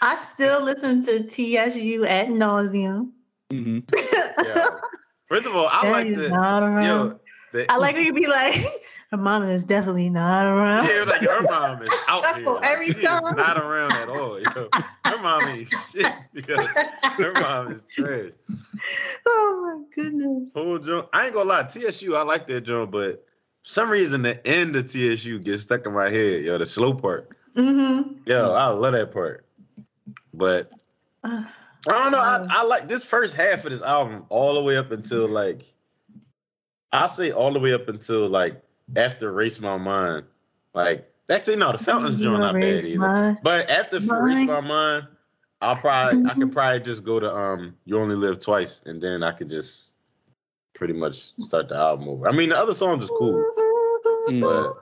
I still listen to TSU at nauseum. hmm Yeah. First of all, I like Daddy's the yo. The, I like when you be like, her mama is definitely not around. Yeah, like her mom is out here. Chuckle Like, every she is time. not around at all. Yo. Her mom ain't shit. Yo. Her mom is trash. oh my goodness. Whole joint. I ain't gonna lie. TSU, I like that joint, but for some reason the end of TSU gets stuck in my head. Yo, the slow part. Mm-hmm. Yo, I love that part. But I don't know. I, I like this first half of this album all the way up until like I say all the way up until like after Race My Mind. Like actually no, the Fountains joint not bad either. But after Mind. Race My Mind, I'll probably I Mhm. could probably just go to um You Only Live Twice and then I could just pretty much start the album over. I mean the other songs is cool, Mm. but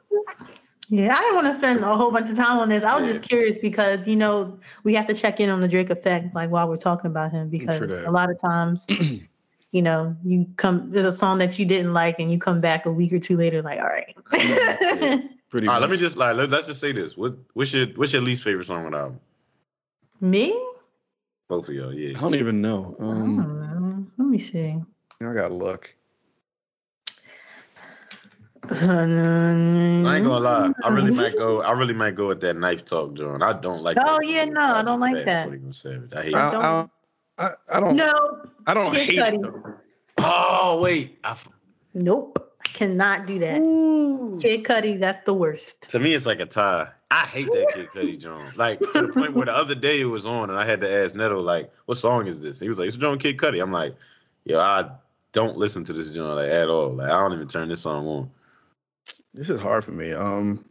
Yeah, I didn't want to spend a whole bunch of time on this. I was Yeah. just curious because you know we have to check in on the Drake effect, like while we're talking about him, because a lot of times, you know, you come there's a song that you didn't like, and you come back a week or two later, like, all right. Pretty. all right, let me just like let, us just say this. What what's your what's your least favorite song on the album? Me? Both of y'all, I yeah. don't even know. I don't Um, know. Let me see. I gotta look. I ain't gonna lie. I really might go. I really might go with that knife talk, John. I don't like. Oh, that yeah, no, I don't like Fat that. 21 Savage. I hate. I, it. don't- I, I, I don't. No, I don't hate. Cudi. it. Oh wait. I f nope. I cannot do that. Kid Cudi, that's the worst. to me, it's like a tie. I hate that Kid Cudi John. Like to the point where the other day it was on, and I had to ask Neto, like, "What song is this?" He was like, "It's John Kid Cudi." I'm like, "Yo, I don't listen to this John like at all. Like I don't even turn this song on." This is hard for me. Um,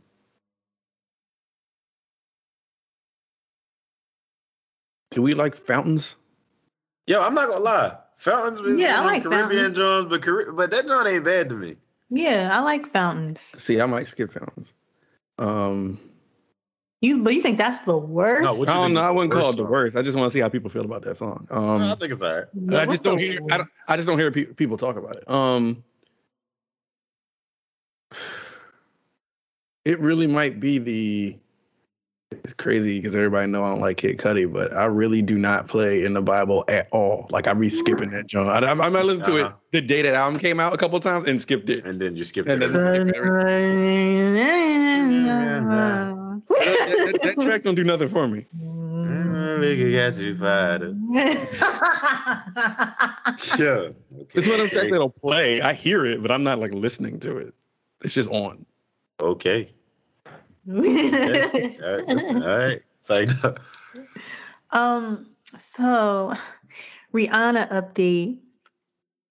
do we like fountains? Yo, I'm not gonna lie. Fountains, is, Yeah, I you know, like Caribbean Fountains. Jones, but Carri- but that joint ain't bad to me. Yeah, I like fountains. See, I might skip fountains. Um, You, but you think that's the worst? No, I don't know. I wouldn't call it the song? worst. I just want to see how people feel about that song. Um, I think it's all right. Yeah, I just don't hear. I, don't- I just don't hear pe- people talk about it. Um, it really might be the. It's crazy because everybody know I don't like Kid Cudi, but I really do not play in the Bible at all. Like I be skipping that joint. I, I, I might listen to it Uh-huh. the day that album came out a couple times and skipped it. And then you skipped And it. then- Mm-hmm. that, that- that track don't do nothing for me. We can get you fired. Yeah. It's one of them tracks that'll play. I hear it, but I'm not like listening to it. It's just on. Okay. Yeah. All right. Listen, all right. Um, so Rihanna update.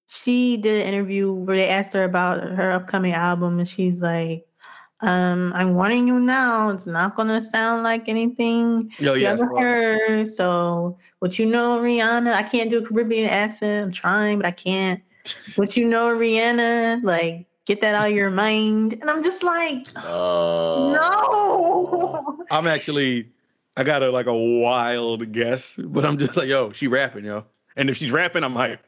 She did an interview where they asked her about her upcoming album, and she's like, um, I'm warning you now, it's not gonna sound like anything Yo, you yeah. ever heard. So what you know, Rihanna, I can't do a Caribbean accent. I'm trying, but I can't. What you know, Rihanna, like get that out of your mind. And I'm just like, uh, no. I'm actually, I got a like a wild guess, but I'm just like, yo, she rapping, yo. And if she's rapping, I'm hype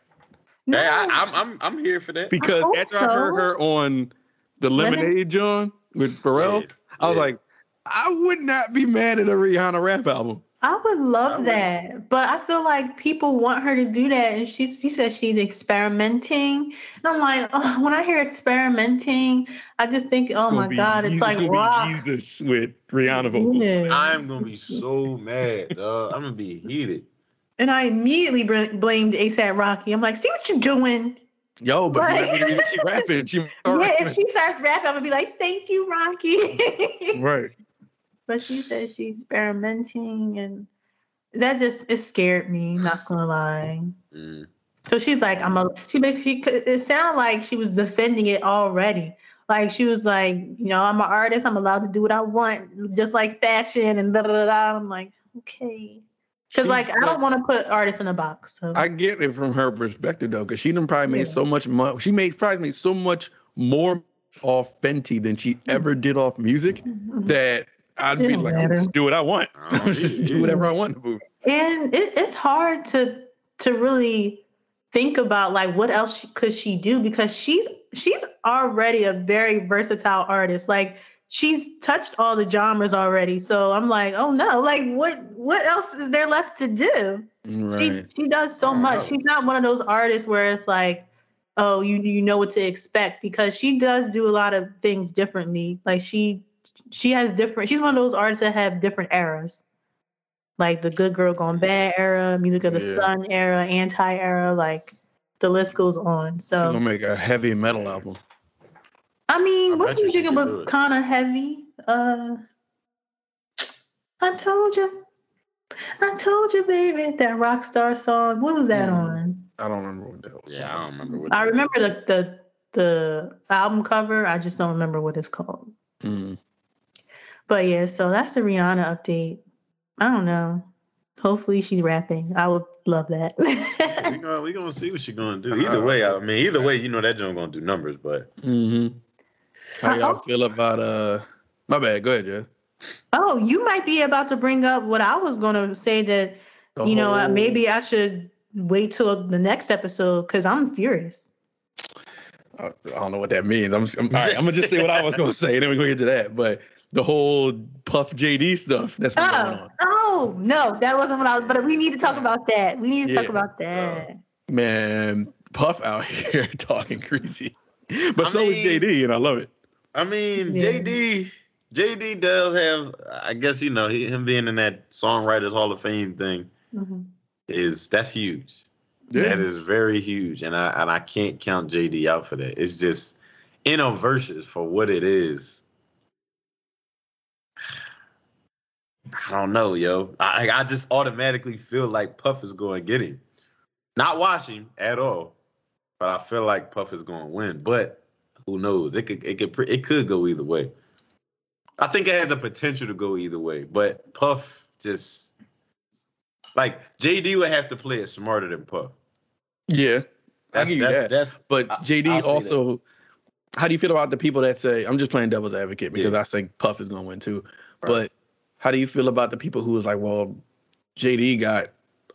no. Hey, I, I'm I'm I'm here for that. because hope after I heard her on the Lemon- Lemonade John with Pharrell, Yeah, I was yeah. like, I would not be mad at a Rihanna rap album. I would love I would. that, but I feel like people want her to do that, and she she says she's experimenting. And I'm like, oh, when I hear experimenting, I just think, oh my be god, it's like gonna rock. Jesus with Rihanna vocals. Yeah. I'm gonna be so mad. dog. I'm gonna be heated. And I immediately br- blamed ASAP Rocky. I'm like, see what you're doing. Yo, but Right. you know, she rapping. She Yeah, if she starts rapping, I'm gonna be like, thank you, Rocky. right. But she says she's experimenting, and that just it scared me. Not gonna lie. Mm. So she's like, I'm a. She basically, it sounded like she was defending it already. Like she was like, you know, I'm an artist. I'm allowed to do what I want, just like fashion and da da da. I'm like, okay, because like I don't want to put artists in a box. So I get it from her perspective though, because she done probably made Yeah. so much money. She made probably made so much more off Fenty than she ever did off music that I'd be don't like, I'm just do what I want. Oh, just do whatever I want to move. and it, it's hard to to really think about like what else she- could she do because she's she's already a very versatile artist. Like she's touched all the genres already. So i'm like oh no. Like what what else is there left to do? She she does so I much. Know. she's not one of those artists where it's like oh you you know what to expect because she does do a lot of things differently. Like she she has different she's one of those artists that have different eras like the good girl gone bad era music of the Yeah. sun era anti era like the list goes on So She's gonna make a heavy metal album. i mean I what's the music could was kind of heavy uh i told you i told you baby that rock star song what was that Mm. on I don't remember what the hell. Yeah, I don't remember what. I remember the the the album cover. I just don't remember what it's called. Mm. But yeah, so that's the Rihanna update. I don't know. Hopefully she's rapping. I would love that. we gonna we gonna see what she's gonna do. Either way, I mean, either way, you know that joint gonna do numbers. But hmm How y'all hope- feel about uh? My bad. Go ahead, Jeff. oh, you might be about to bring up what I was gonna say that The you know uh, whole- maybe I should wait till the next episode because I'm furious. I I don't know what that means. I'm, I'm, all right, I'm gonna just say what I was gonna say, and then we go get to that. But the whole Puff JD stuff that's been going Oh, on. oh no, that wasn't what I was. But we need to talk about that. We need to talk about that. Man, Puff out here talking crazy, but I so is JD, and I love it. I mean, Yeah. JD JD does have, I guess you know, he, him being in that songwriters Hall of Fame thing Mhm. is that's huge. Yeah, That is very huge, and I and I can't count JD out for that. It's just in a Verzuz for what it is. I don't know, yo. I I just automatically feel like Puff is going to get him. Not watch him at all, but I feel like Puff is going to win. But who knows? It could it could it could go either way. I think it has the potential to go either way, but Puff just like JD would have to play it smarter than Puff. yeah. I That's that's that. that's But JD say also, how do you feel about the people that say I'm just playing devil's advocate because Yeah. I think Puff is gonna win too? Right. But how do you feel about the people who was like, well, JD got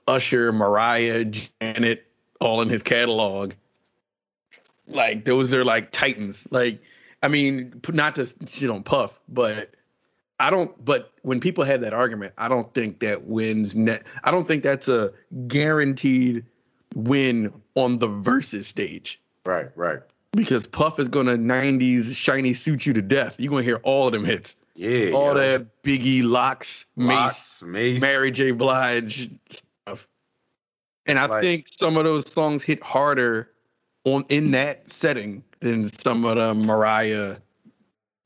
Usher, Mariah, Janet, all in his catalog. Like those are like titans. Like I mean, not to shit on Puff, but I don't. But when people had that argument, I don't think that wins net. I don't think that's a guaranteed win on the Verzuz stage Right, right. because Puff is gonna '90s shiny suit you to death. You're gonna hear all of them hits, Yeah. all that Biggie, Lox, Mace, Lox, Mace. Mary J. Blige stuff. And It's I like- think some of those songs hit harder on in that setting than some of the Mariah.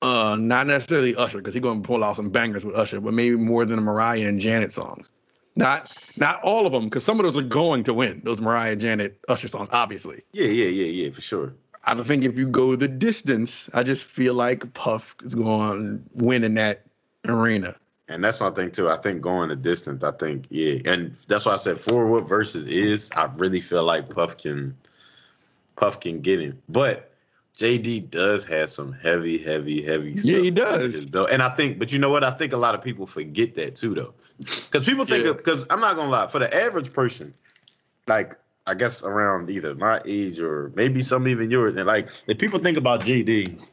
Uh, not necessarily Usher because he's going to pull out some bangers with Usher, but maybe more than the Mariah and Janet songs. Not not all of them because some of those are going to win. Those Mariah, Janet, Usher songs, obviously. Yeah, yeah, yeah, yeah, for sure. I don't think if you go the distance, I just feel like Puff is going to win in that arena. And that's my thing too. I think going the distance, I think, yeah. And that's why I said for what Verzuz is, I really feel like Puff can Puff can get him. But JD does have some heavy, heavy, heavy stuff. Yeah, he does. And I think, but you know what? I think a lot of people forget that too, though. Because people think Yeah. because I'm not gonna lie, for the average person, like I guess around either my age or maybe some even yours, and like if people think about JD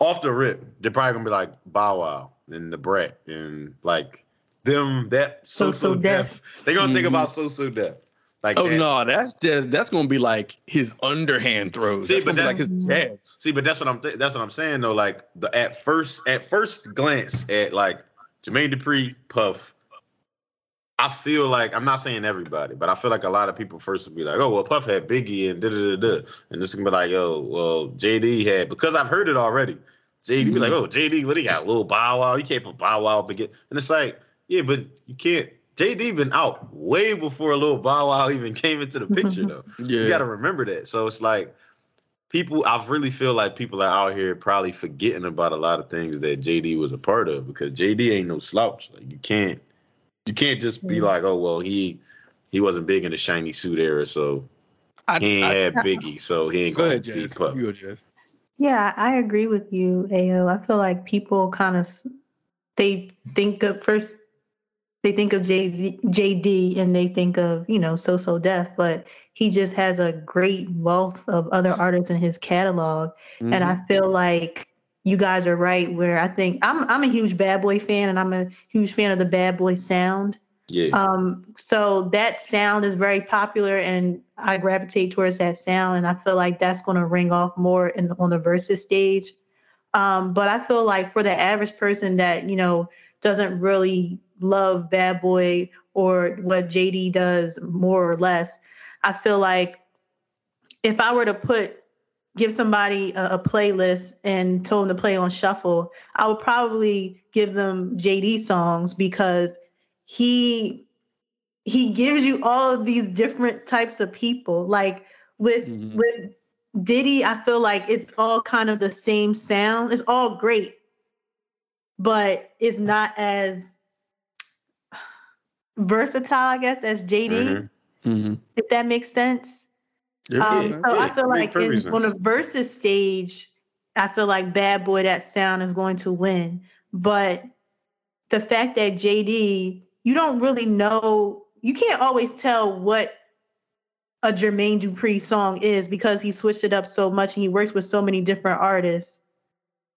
off the rip, they're probably gonna be like Bow Wow and Da Brat and like them that so so So-So Def. They're gonna think Mhm. about So So Def. Like Oh that. no, that's just that's gonna be like his underhand throws. See, that's but gonna be like his jabs. See, but that's what I'm th- that's what I'm saying though. Like the at first at first glance at like Jermaine Dupri, Puff, I feel like I'm not saying everybody, but I feel like a lot of people first would be like, oh well, Puff had Biggie and da da da da, and this can be like, oh well, JD had because I've heard it already. JD be like, mm-hmm. oh JD, what he got? Little Bow Wow, you can't put Bow Wow begin, and it's like, yeah, but you can't. JD been out way before a Little Bow Wow even came into the picture though. Yeah, You got to remember that. So it's like people. I really feel like people are out here probably forgetting about a lot of things that JD was a part of because JD ain't no slouch. Like you can't, you can't just be Yeah. like, oh well, he he wasn't big in the shiny suit era, so I, he ain't I- had Biggie, so he ain't go gonna ahead, beat Jazz. Puff. You. Yeah, I agree with you, Ayo. I feel like people kind of they think of first they think of JD, JD and they think of you know So So Def, but he just has a great wealth of other artists in his catalog, and Mm-hmm. I feel like you guys are right. Where I think I'm I'm a huge Bad Boy fan, and I'm a huge fan of the Bad Boy sound. Yeah, Um, so that sound is very popular, and I gravitate towards that sound, and I feel like that's going to ring off more in on the Verzuz stage. Um, but I feel like for the average person that you know doesn't really love Bad Boy or what JD does more or less, I feel like if I were to put give somebody a, a playlist and told them to play on shuffle, I would probably give them JD songs because he he gives you all of these different types of people. Like with Mhm. with Diddy, I feel like it's all kind of the same sound. It's all great, but it's not as versatile, I guess, as JD. Mhm. Mhm. If that makes sense. Yeah, Um, so Yeah, I feel like in, on a Verzuz stage, I feel like Bad Boy that sound is going to win. But the fact that JD, you don't really know, you can't always tell what a Jermaine Dupri song is because he switched it up so much and he works with so many different artists.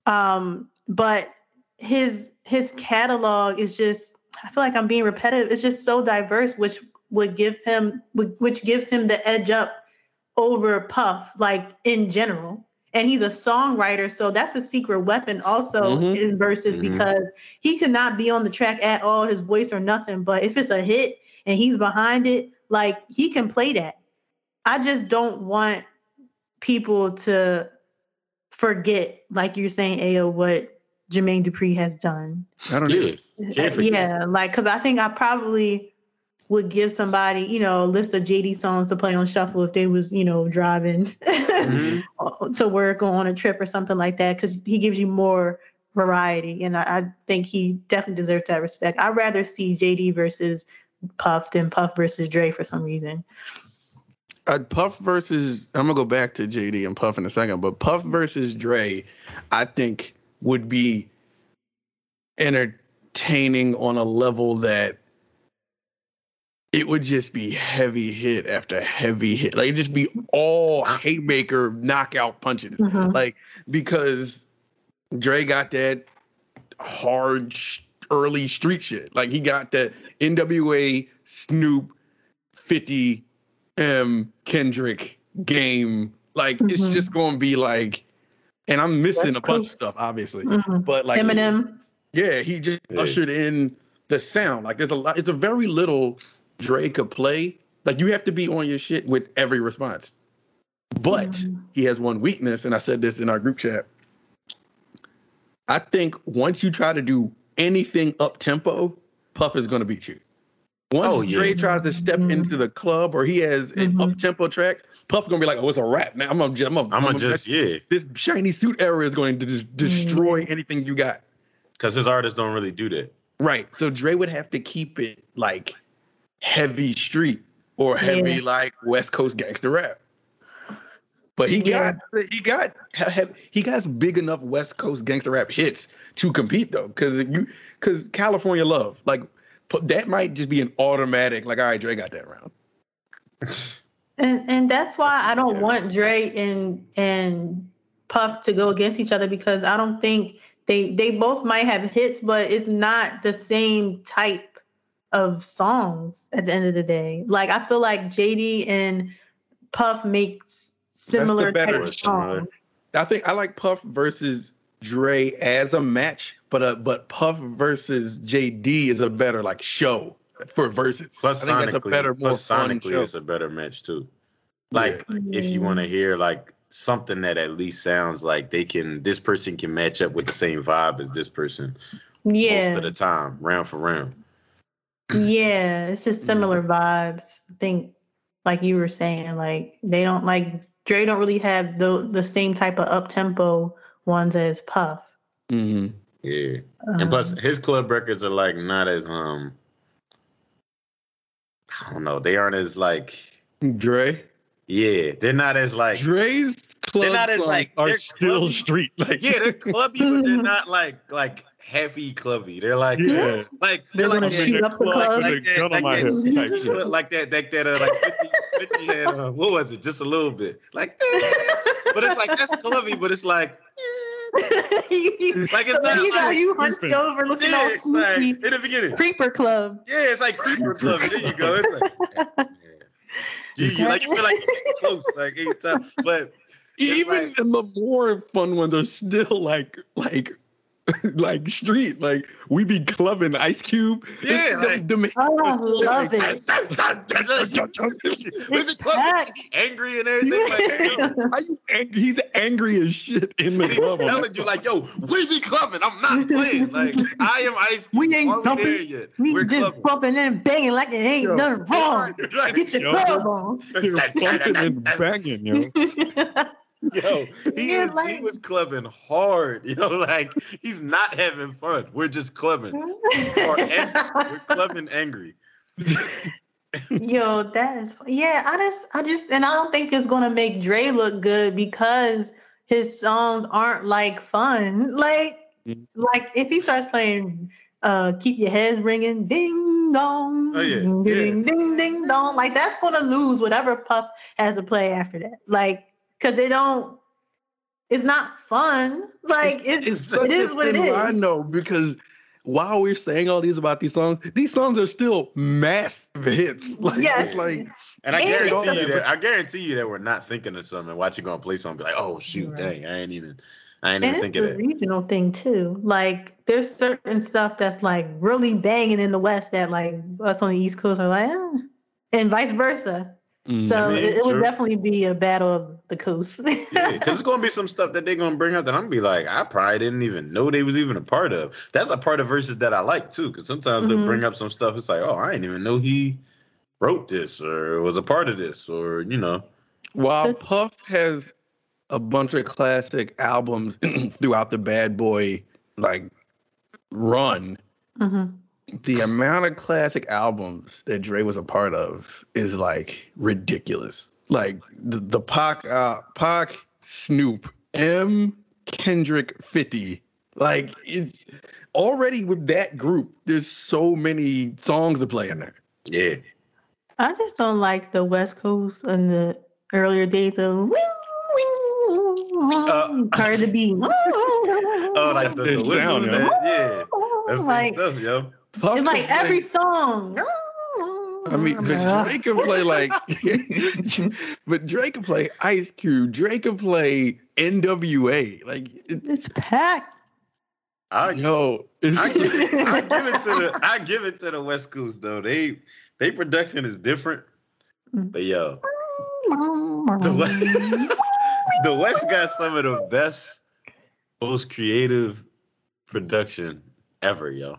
Um, but his his catalog is just I feel like I'm being repetitive. It's just so diverse, which would give him which gives him the edge up over Puff, like in general. And he's a songwriter, so that's a secret weapon also Mhm. in Verzuz Mhm. because he could not be on the track at all, his voice or nothing. But if it's a hit and he's behind it, like he can play that. I just don't want people to forget, like you're saying, Ayo, what Jermaine Dupri has done. I don't Yeah, know. Yeah, like because I think I probably would give somebody, you know, a list of JD songs to play on shuffle if they was, you know, driving Mhm. to work or on a trip or something like that, because he gives you more variety, and I, I think he definitely deserves that respect. I'd rather see JD versus Puff than Puff versus Dre for some reason. Uh, Puff versus I'm gonna go back to JD and Puff in a second, but Puff versus Dre, I think would be entertaining on a level that it would just be heavy hit after heavy hit. Like it'd just be all haymaker knockout punches. Mhm. Like because Dre got that hard early street shit. Like he got that NWA, Snoop, 50, M, Kendrick game. Like it's Mhm. just going to be like, and I'm missing West a bunch of stuff, obviously. Mhm. But like Eminem. yeah, he just ushered in the sound. Like there's a lot. It's a very little Dre could play. Like you have to be on your shit with every response. But Mhm. he has one weakness, and I said this in our group chat. I think once you try to do anything up tempo, Puff is going to beat you. Once Oh, yeah. Dre tries to step Mhm. into the club or he has an Mhm. up tempo track, Puff gonna be like, "Oh, it's a rap, man. I'm gonna, I'm gonna, I'm gonna just yeah, this shiny suit era is going to destroy anything you got." because his artists don't really do that. Right. So Dre would have to keep it like heavy street or heavy Yeah. like West Coast gangster rap. But he Yeah. got he got he got big enough West Coast gangster rap hits to compete though, because you because California love like that might just be an automatic like all right Dre got that round. And and that's why I don't yeah. want Dre and and Puff to go against each other because I don't think they they both might have hits, but it's not the same type of songs at the end of the day. Like I feel like JD and Puff makes similar type of similar. songs. I think I like Puff versus Dre as a match, but uh, but Puff versus JD is a better like show for Verzuz. Plus, I think that's a sonically, better, more plus sonically, show. it's a better match too. Like if you want to hear like something that at least sounds like they can, this person can match up with the same vibe as this person Yeah, most of the time, round for round. Yeah, it's just similar vibes. I think, like you were saying, like they don't like Dre don't really have the the same type of up tempo ones as Puff. Mm-hmm. Yeah, and plus Um, his club records are like not as um, I don't know, they aren't as like Dre. yeah, they're not as like Dre's club They're not as, like, are they're still clubby. street. Like yeah, they're clubby, but they're not like like heavy clubby. They're like Yeah. like They're they're like gonna shoot up the Like club. like that, gun on like that, hip type like that, like that, uh, like 50, 50 had, uh, what was it? Just a little bit, like, but it's like that's clubby, but it's like, like it's not you know, like- you hunched over looking yeah, all it's like in the beginning, Creeper Club. yeah, it's like creeper clubby. There you go. It's like, yeah. you, you like you feel like you're close, like every time, but even like- and the more fun ones are still like like like street. Like we be clubbing Ice Cube. Yeah, It's- like- them- them Oh, I hits are love like- it. was it clubby? Is angry and everything? Like, yo, you angry? He's angry as shit in the club. I'm telling you, like, yo, we be clubbing. I'm not playing. Like, I am Ice Cube. We ain't Are we yet? Me We're just clubbing. bumping and banging like it ain't Yo. nothing wrong. Get your Yo. club on. They're bumping and banging, yo. Yo, he, Yeah, is, he was clubbing hard. Yo, like he's not having fun. We're just clubbing. We're clubbing angry. Yo, that is yeah. I just, I just, and I don't think it's gonna make Dre look good because his songs aren't like fun. Like, Mhm. like if he starts playing, uh, keep your heads ringing, ding dong, Oh, yeah, ding, yeah. ding ding ding dong. Like that's gonna lose whatever Puff has to play after that. Like, cause they don't. It's not fun. Like it's, It's such it is a what it thin is. line, though, because while we're saying all these about these songs, these songs are still massive hits. Like, Yes. it's like And I And- guarantee you that I guarantee you that we're not thinking of something. Watch you gonna play something, be like, oh shoot, Right. dang, I ain't even, I ain't And even it's think of a that. regional thing too. Like there's certain stuff that's like really banging in the West that like us on the East Coast are like, eh. and vice versa. mm, So I mean, it, it would definitely be a battle of the coast. Yeah, because it's gonna be some stuff that they're gonna bring up that I'm gonna be like, I probably didn't even know they was even a part of. That's a part of Verzuz that I like too, because sometimes they'll Mhm. bring up some stuff. It's like, oh, I didn't even know he wrote this or was a part of this, or you know, While Puff has a bunch of classic albums throughout the Bad Boy like run, Mhm. the amount of classic albums that Dre was a part of is like ridiculous. Like the, the Pac, uh, Pac, Snoop, M, Kendrick, 50. Like it's already with that group, there's so many songs to play in there. yeah, I just don't like the West Coast and the earlier days of Uh, Cardi B. Oh, like the, the That's their whistle, sound, man. Yeah, that's like like, stuff, yo. It's like every song. I mean, mm. but Drake can play like, but Drake can play Ice Cube. Drake can play NWA. Like, it, it's packed. I, know. I, give it, I give it to the I give it to the West Coast though. They they production is different, mm. but yo, the West, the West got some of the best, most creative production ever, yo,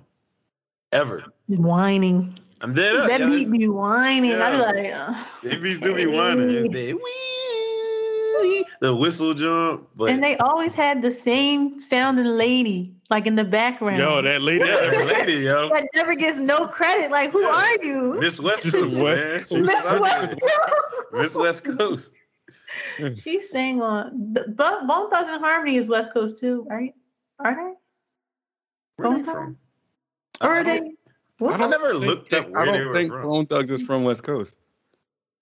ever. whining. I'm dead up. That yo. beat be whining. I Yeah. be like, uh, They beats do be whining. They, wee, the whistle jump, but and they always had the same sounding lady like in the background. yo, that lady. yeah, the lady, yo, that never gets no credit. Like, who Yeah. are you? Miss West Just a Coast, West man. Coast. She's Miss such a- West Coast. Miss West Coast. She sang on the- Bone Thugs-n-Harmony is West Coast too, right? Are they? Where they Bone from? Thugs? Or are they? What? I never looked at I where they don't were think from. Bone Thugs is from West Coast.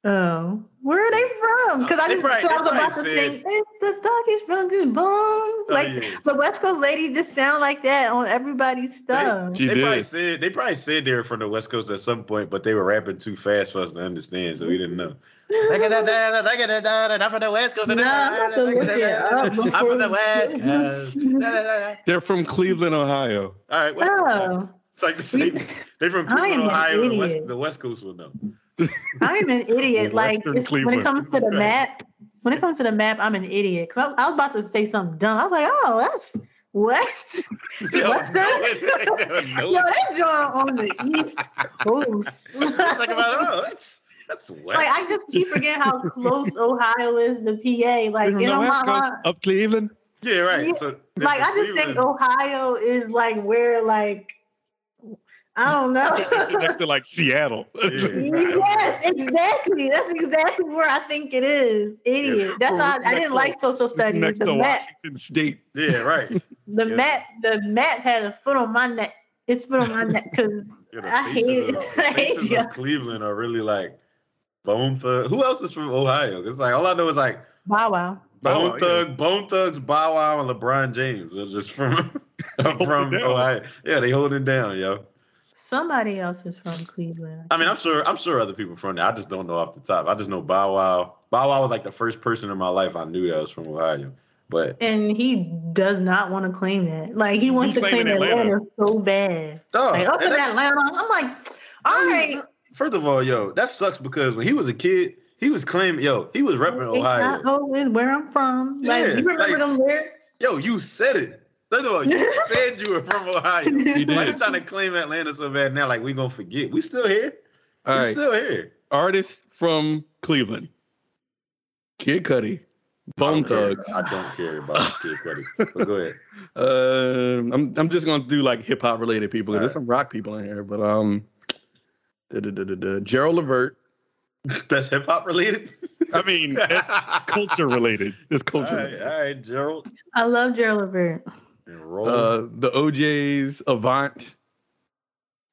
Oh, where are they from? Because I just probably- so I they was about to probably sing. It's the thuggish from good bone. Like Oh, yeah. the West Coast lady just sound like that on everybody's stuff. She they probably said they probably said they were from the West Coast at some point, but they were rapping too fast for us to understand, so we didn't know. I'm from the West Coast. Nah, I'm about to look I'm from the West Coast. They're from Cleveland, Ohio. All right, West Oh, it's like the same. They from Cleveland, Ohio. The West, the West Coast will know. I'm an idiot. Like when it comes to the map, when it comes to the map, I'm an idiot. Cause I, I was about to say something dumb. I was like, oh, that's West. Yo, Western? no, it- no, Yo, that joint on the East Coast. It's like about oh, that's that's West. Like I just keep forgetting how close Ohio is to PA. Like From you the know, West my, Coast, my- up Cleveland. yeah, right. Yeah, So like I just think Ohio is like where like I don't know. next to like Seattle. yes, exactly. That's exactly where I think it is. Idiot. That's how I, I didn't like social studies. next The to map, Washington State. Yeah, right. the Yeah. map, the map had a foot on my neck. It's foot on my neck because Yeah, I faces hate of- it. the I hate of Cleveland are really like Bone Thug. Who else is from Ohio? It's like all I know is like Bow Wow. Bone Wow, Thug, Bone Thugs, Bow Wow, and LeBron James. They're just from from. Ohio. Yeah, they hold it down, yo. Somebody else is from Cleveland. I mean, I'm sure I'm sure other people from there. I just don't know off the top. I just know Bow Wow. Bow Wow was like the first person in my life I knew that was from Ohio. But and he does not want to claim that. Like he wants to claim claiming Atlanta. Atlanta. so bad. oh, Like up and in Atlanta. I'm like, all right. First of all, yo, that sucks because when he was a kid, he was claiming, yo, he was repping It's Ohio. not where I'm from. Like Yeah, you remember like- them lyrics? Yo, you said it. First of all, you said you were from Ohio. He Why you did. trying to claim Atlanta so bad now? Like we gonna forget? We still here. All we right. still here. Artists from Cleveland. Kid Cudi. I Bone don't care. Thugs. I don't care about Kid Cudi. But go ahead. Uh, I'm I'm just gonna do like hip hop related people. There's Alright. some rock people in here, but um, da, da, da, da, da. Gerald Levert. That's hip hop related. I mean, it's culture related. It's culture. right, related. all right, Gerald I love Gerald Levert. And. Uh, the O'Jays Avant.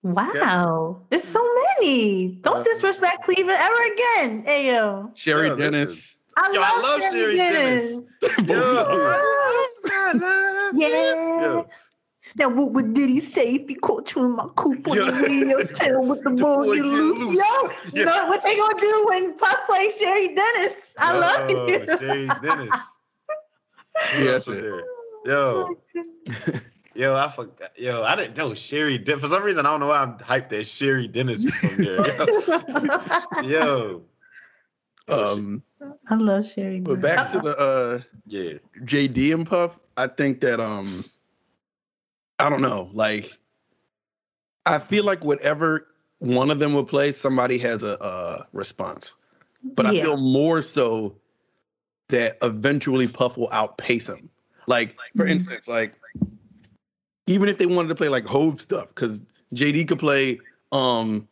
Wow. There's so many. Don't Uh, disrespect Cleveland ever again. Ayo. Cheri Yeah, Dennis. I Yo, I love, love Cheri Cheri Dennis. Yo. Yeah. Now what would Diddy say if he caught you in my coupe on Yo. the radio tell with the The ball boy you lose? loose. Yo, you Yeah. know what they gonna do when Puff plays Cheri Dennis? I love you. Cheri Dennis. Who Yeah, else that's it. There? Yo, yo, I forgot. Yo, I didn't know Cheri. Den- For some reason, I don't know why I'm hyped that Cheri Dennis is from there. Yo, yo. Um, I love Cheri but back to the uh yeah. JD and Puff. I think that um, I don't know. Like, I feel like whatever one of them will play, somebody has a, uh response. But I Yeah. feel more so that eventually Puff will outpace him. Like, for Mhm. instance, like even if they wanted to play like Hove stuff, because JD could play um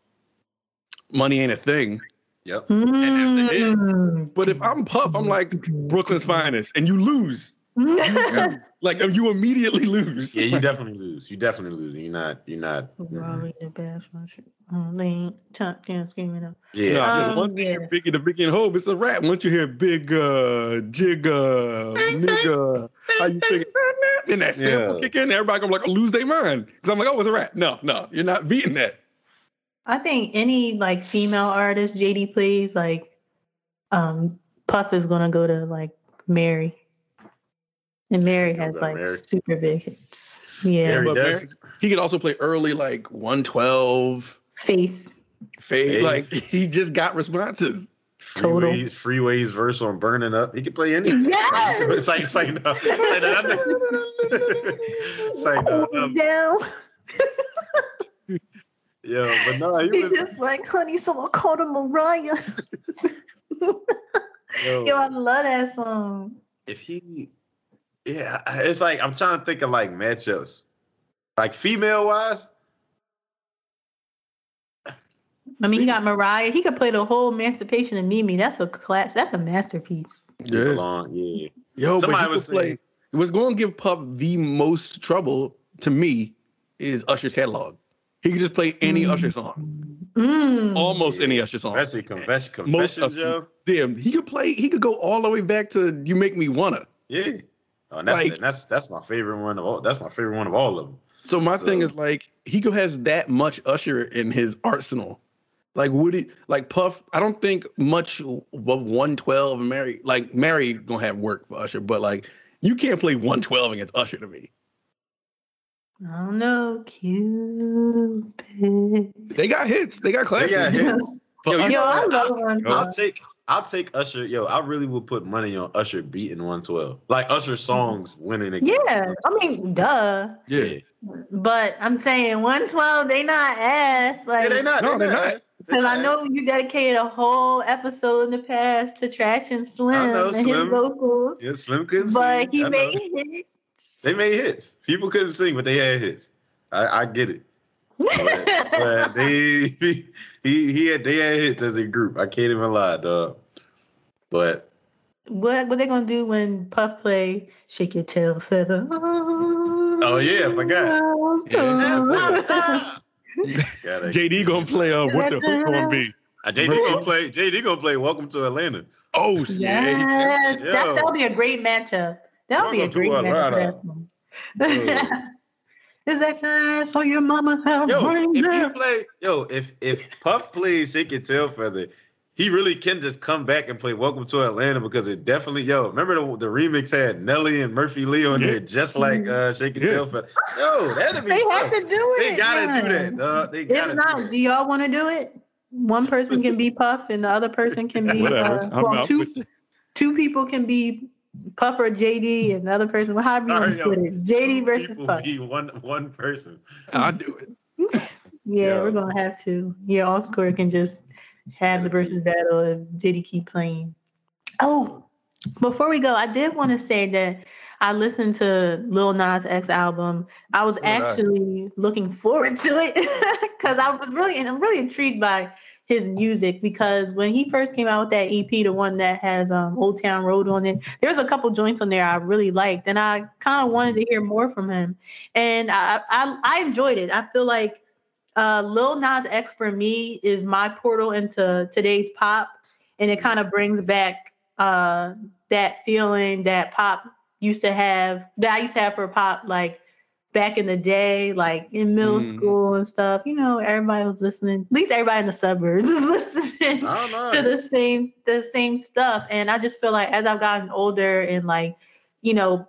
Money Ain't a Thing. Yep. that's a hit. Mm. But if I'm Puff, I'm like Brooklyn's finest, and you lose. like you immediately lose. Yeah, you definitely lose. You definitely lose. You're not. You're not. Robbie the bash my shit. Oh, lean, chop, can screaming up. Yeah. No, Um, just once you hear big in the big in hope, it's a rap. Once you hear big uh jigga nigga, how you think then that sample Yeah. kick in, everybody gonna like lose their mind. Cause I'm like, oh, it's a rap. No, no, you're not beating that. I think any like female artist JD plays like um Puff is gonna go to like Mary. And Mary has like Mary. super big hits. Yeah. Mary but does. Mary- He could also play early like 112 Faith. fade. Faith. Like he just got responses. Total. Freeways, freeways verse on burning up. He can play anything. Yes! It's like, it's like, no, it's like, no, it's like, no, no. down. Yo, but no, he He was. just like, honey, so I called him Mariah. Yo, Yo, I love that song. if he, yeah, it's like I'm trying to think of like matchups, like female wise. I mean, he got Mariah. He could play the whole Emancipation of Mimi. That's a class. That's a masterpiece. Yeah. Belong, yeah. Yo, Somebody but he was could play. What's going to give Puff the most trouble to me is Usher's catalog. He could just play any Mm. Usher song, Mm. almost any Usher song. Especially confession, Most confessions, of. Damn, he could play. He could go all the way back to "You Make Me Wanna." Yeah. Oh, and that's Like- that's that's my favorite one of all. That's my favorite one of all of them. So my thing is like he has that much Usher in his arsenal. Like would he like Puff? I don't think much of 112 and Mary like Mary gonna have work for Usher, but like you can't play 112 against Usher to me. I don't know, Cupid. They got hits. They got They classics. got hits. Yo, Usher- you Yo, know I what? love I'll, one. I'll take I'll take Usher. Yo, I really would put money on Usher beating 112. Like Usher songs winning against Yeah, I mean, duh. yeah. But I'm saying 112, they not ass. Like, Yeah, they not. No, they they're not. not. Because I know you dedicated a whole episode in the past to Trash and Slim know, and his Slim. vocals, Yeah, Slim couldn't but sing. he I know. made hits. They made hits. People couldn't sing, but they had hits. I, I get it. But, but they he he had they had hits as a group. I can't even lie, dog. But what what they gonna do when Puff play "Shake Your Tail Feather"? Oh yeah, I forgot. forgot. gotta, JD gonna play uh what the hook gonna be? Uh, JD gonna play. JD gonna play. Welcome to Atlanta. Oh shit. Yes, Yo. that that'll be a great matchup. That'll be a Welcome great matchup. Is that time so your mama have Yo, rain if there? you play, yo, if if Puff plays Shake Your Tail Feather, he really can just come back and play Welcome to Atlanta because it definitely, yo, remember the, the remix had Nelly and Murphy Lee on Yeah. there just like uh Shake Your Yeah. Tail Feather. Yo, that'd be They tough. have to do it. They gotta do that, dog. They gotta If not, do do y'all want to do it? One person can be Puff, and the other person can be Whatever. uh, I'm well, two two people can be Puff or JD, and the other person, well, however you want to Sorry, split it, JD versus People Puff. be one one person. I'll do it. Yeah, Yo. we're gonna have to. Yeah, all score can just have the versus battle if Diddy keep playing. Oh, before we go, I did want to say that I listened to Lil Nas X album. I was So did I. actually looking forward to it because I was really and I'm really intrigued by his music because when he first came out with that EP, the one that has um, Old Town Road on it, there's a couple joints on there I really liked, and I kind of wanted to hear more from him, and I I, I enjoyed it. I feel like uh, Lil Nas X for me is my portal into today's pop, and it kind of brings back uh, that feeling that pop used to have, that I used to have for pop, like back in the day, like in middle Mm. school and stuff. You know, everybody was listening. At least everybody in the suburbs was listening I don't to the same the same stuff and i just feel like as i've gotten older and like you know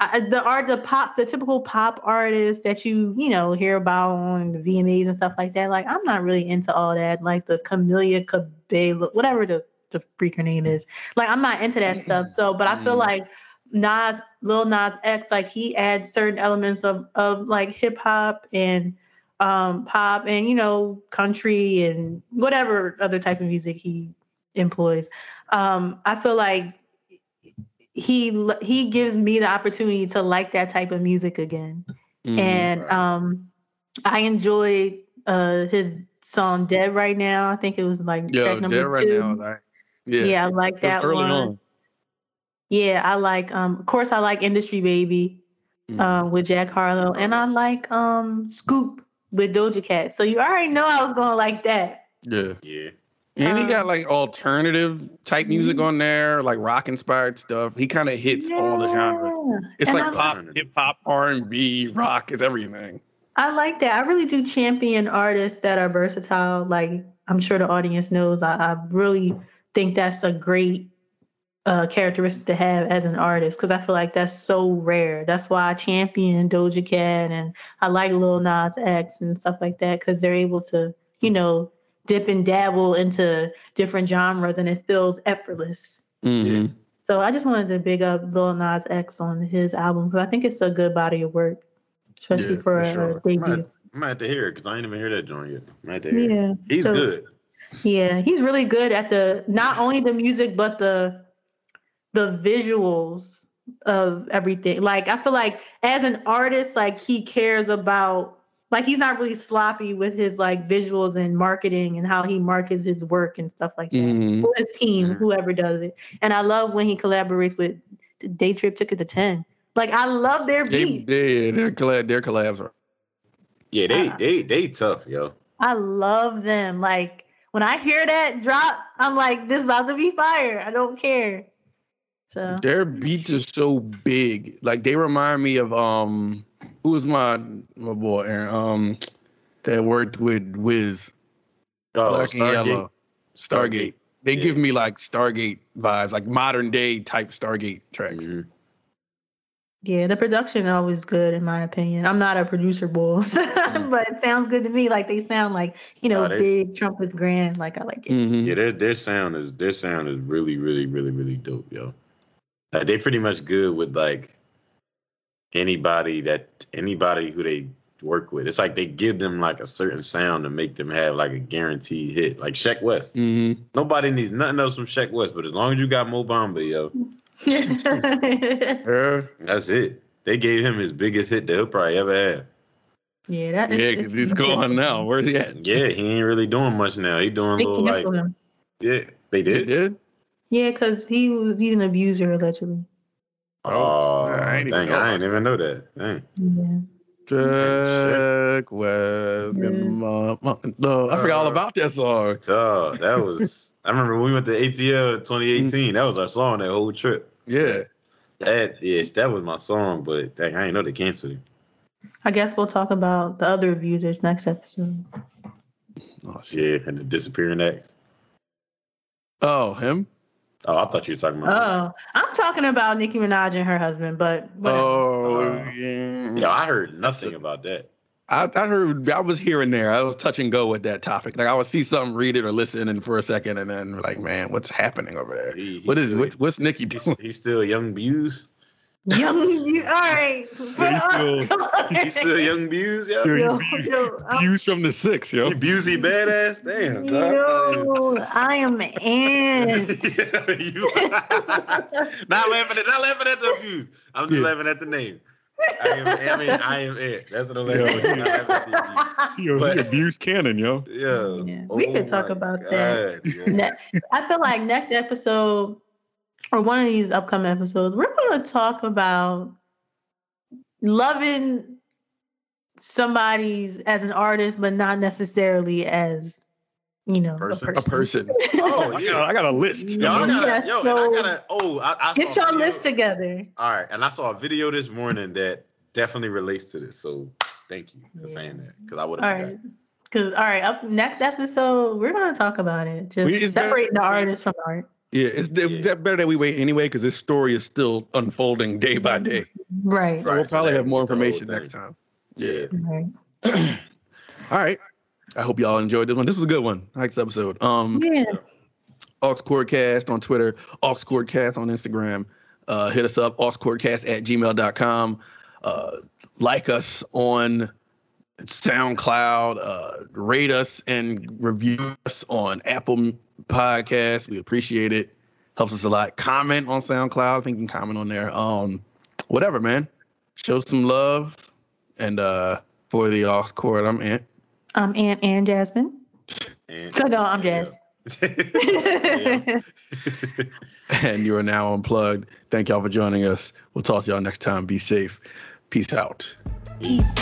I, the art the pop the typical pop artists that you you know hear about on the vmas and stuff like that like i'm not really into all that like the Camila Cabello whatever the the freak her name is like i'm not into that stuff so but i feel Mm. like nas lil nas x like he adds certain elements of of like hip-hop and um, pop and you know country and whatever other type of music he employs. Um, I feel like he he gives me the opportunity to like that type of music again, Mhm. and um, I enjoyed uh, his song "Dead" right now. I think it was like Yo, track number there right two. now is all right. Yeah. yeah. I like that early one. on. Yeah, I like. Um, of course, I like Industry Baby Mm. um, with Jack Harlow, and I like um, Scoop with Doja Cat. So you already know I was going to like that. Yeah. Yeah. And he got Um, like alternative type music Mhm. on there, like rock inspired stuff. He kind of hits all the genres. It's And like I- pop, hip hop, R and B, rock. It's everything. I like that. I really do champion artists that are versatile. Like I'm sure the audience knows. I, I really think that's a great uh, characteristic to have as an artist because I feel like that's so rare. That's why I champion Doja Cat and I like Lil Nas X and stuff like that because they're able to, you know, dip and dabble into different genres and it feels effortless. Mm-hmm. So I just wanted to big up Lil Nas X on his album because I think it's a good body of work, especially Yeah, for, for a sure. debut. I might have to hear it because I ain't even hear that joint yet. I might have to hear it. Yeah, He's So- good. yeah, he's really good at the not only the music but the the visuals of everything. Like I feel like as an artist, like he cares about like he's not really sloppy with his like visuals and marketing and how he markets his work and stuff like that. Mhm. Or his team, whoever does it. And I love when he collaborates with Daytrip took it to 10. Like I love their They, beat. they, their collab, their collabs are. Yeah, they Uh, they they tough, yo. I love them. Like when I hear that drop, I'm like, this about to be fire. I don't care. So Their beats are so big. Like they remind me of um, who was my my boy Aaron um, that worked with Wiz. Oh, Black and Yellow. Stargate. They Yeah. give me like Stargate vibes, like modern day type Stargate tracks. Mhm. yeah, the production always good in my opinion. I'm not a producer boss, but it sounds good to me. Like they sound like, you know, Oh, they- big trumpets grand. Like I like it. Mhm. Yeah, their their sound is their sound is really, really, really, really dope, yo. Like they pretty much good with like anybody that anybody who they work with. It's like they give them like a certain sound to make them have like a guaranteed hit. Like Sheck Wes. Mhm. Nobody needs nothing else from Sheck Wes, but as long as you got Mo Bamba, yo, Yeah, that's it. They gave him his biggest hit that he'll probably ever have. yeah, that is. yeah, it's- because he's gone now. Where's he at? Yeah, he ain't really doing much now. He doing They little like him. yeah, they They did. Did. Yeah, because he was he's an abuser allegedly. Oh, oh I ain't even dang, know I ain't even know that. Dang. Yeah. Sheck Wes. Yeah. No, I forgot all uh, about that song. Oh, that was. I remember when we went to ATL in 2018. Mm. That was our song that whole trip. Yeah. That yes, that was my song. But dang, I didn't know they canceled it. I guess we'll talk about the other abusers next episode. Oh, shit. Yeah, and the disappearing ex. oh him? Oh, I thought you were talking about. Oh, I'm talking about Nicki Minaj and her husband, but whatever. Oh, Uh, yeah. Yeah, I heard nothing about that. I, I heard I was here and there. I was touch and go with that topic. Like I would see something, read it, or listen, and for a second, and then like, man, what's happening over there? He, What is still, what, what's Nicki He's, doing? he's still young Buse. Young, you, all right. Yeah, he's still- Come. He's still young Buse, yo. Yo, Yo, yo, Views from the six, yo. He Busey badass. Damn. dog. yo, I am in. Yeah, you- not laughing at not laughing at the views. I'm just Yeah. laughing at the name. I am, I mean, I am it. That's what I'm laughing Yo, at. Not laughing at Yo, But- he abused Cannon, yo. Yeah. Yeah, we oh could talk my about that. God, yo. Ne- I feel like next episode or one of these upcoming episodes, we're going to talk about loving somebody's as an artist, but not necessarily as you know Person. a A person. person. Oh, yeah. got, I got a list. Yo, I gotta, Yeah, yo, so- and I gotta, oh, I, I Get a your list together. All right, and I saw a video this morning that definitely relates to this. So thank you for saying that because I would have right. forgot. Because all right, up next episode, we're gonna talk about it. Just We- is that- separating the artist from art. Yeah, it's Yeah. that better that we wait anyway because this story is still unfolding day by day. Right. So we'll Right, so probably have more would be the whole information next time. Yeah. Right. All right. I hope y'all enjoyed this one. This was a good one. Next episode. Um, Yeah. AuxCordcast on Twitter, AuxCordcast on Instagram. Uh, hit us up, AuxCordcast at gmail.com. Uh, like us on SoundCloud. Uh, rate us and review us on Apple Podcasts. We appreciate it. Helps us a lot. Comment on SoundCloud. I think you can comment on there. Um, whatever, man. Show some love. And uh, for the AuxCord, I'm Ant. I'm Aunt and Jasmine. And, So no, I'm Jazz. And you are now unplugged. Thank y'all for joining us. We'll talk to y'all next time. Be safe. Peace out. Peace.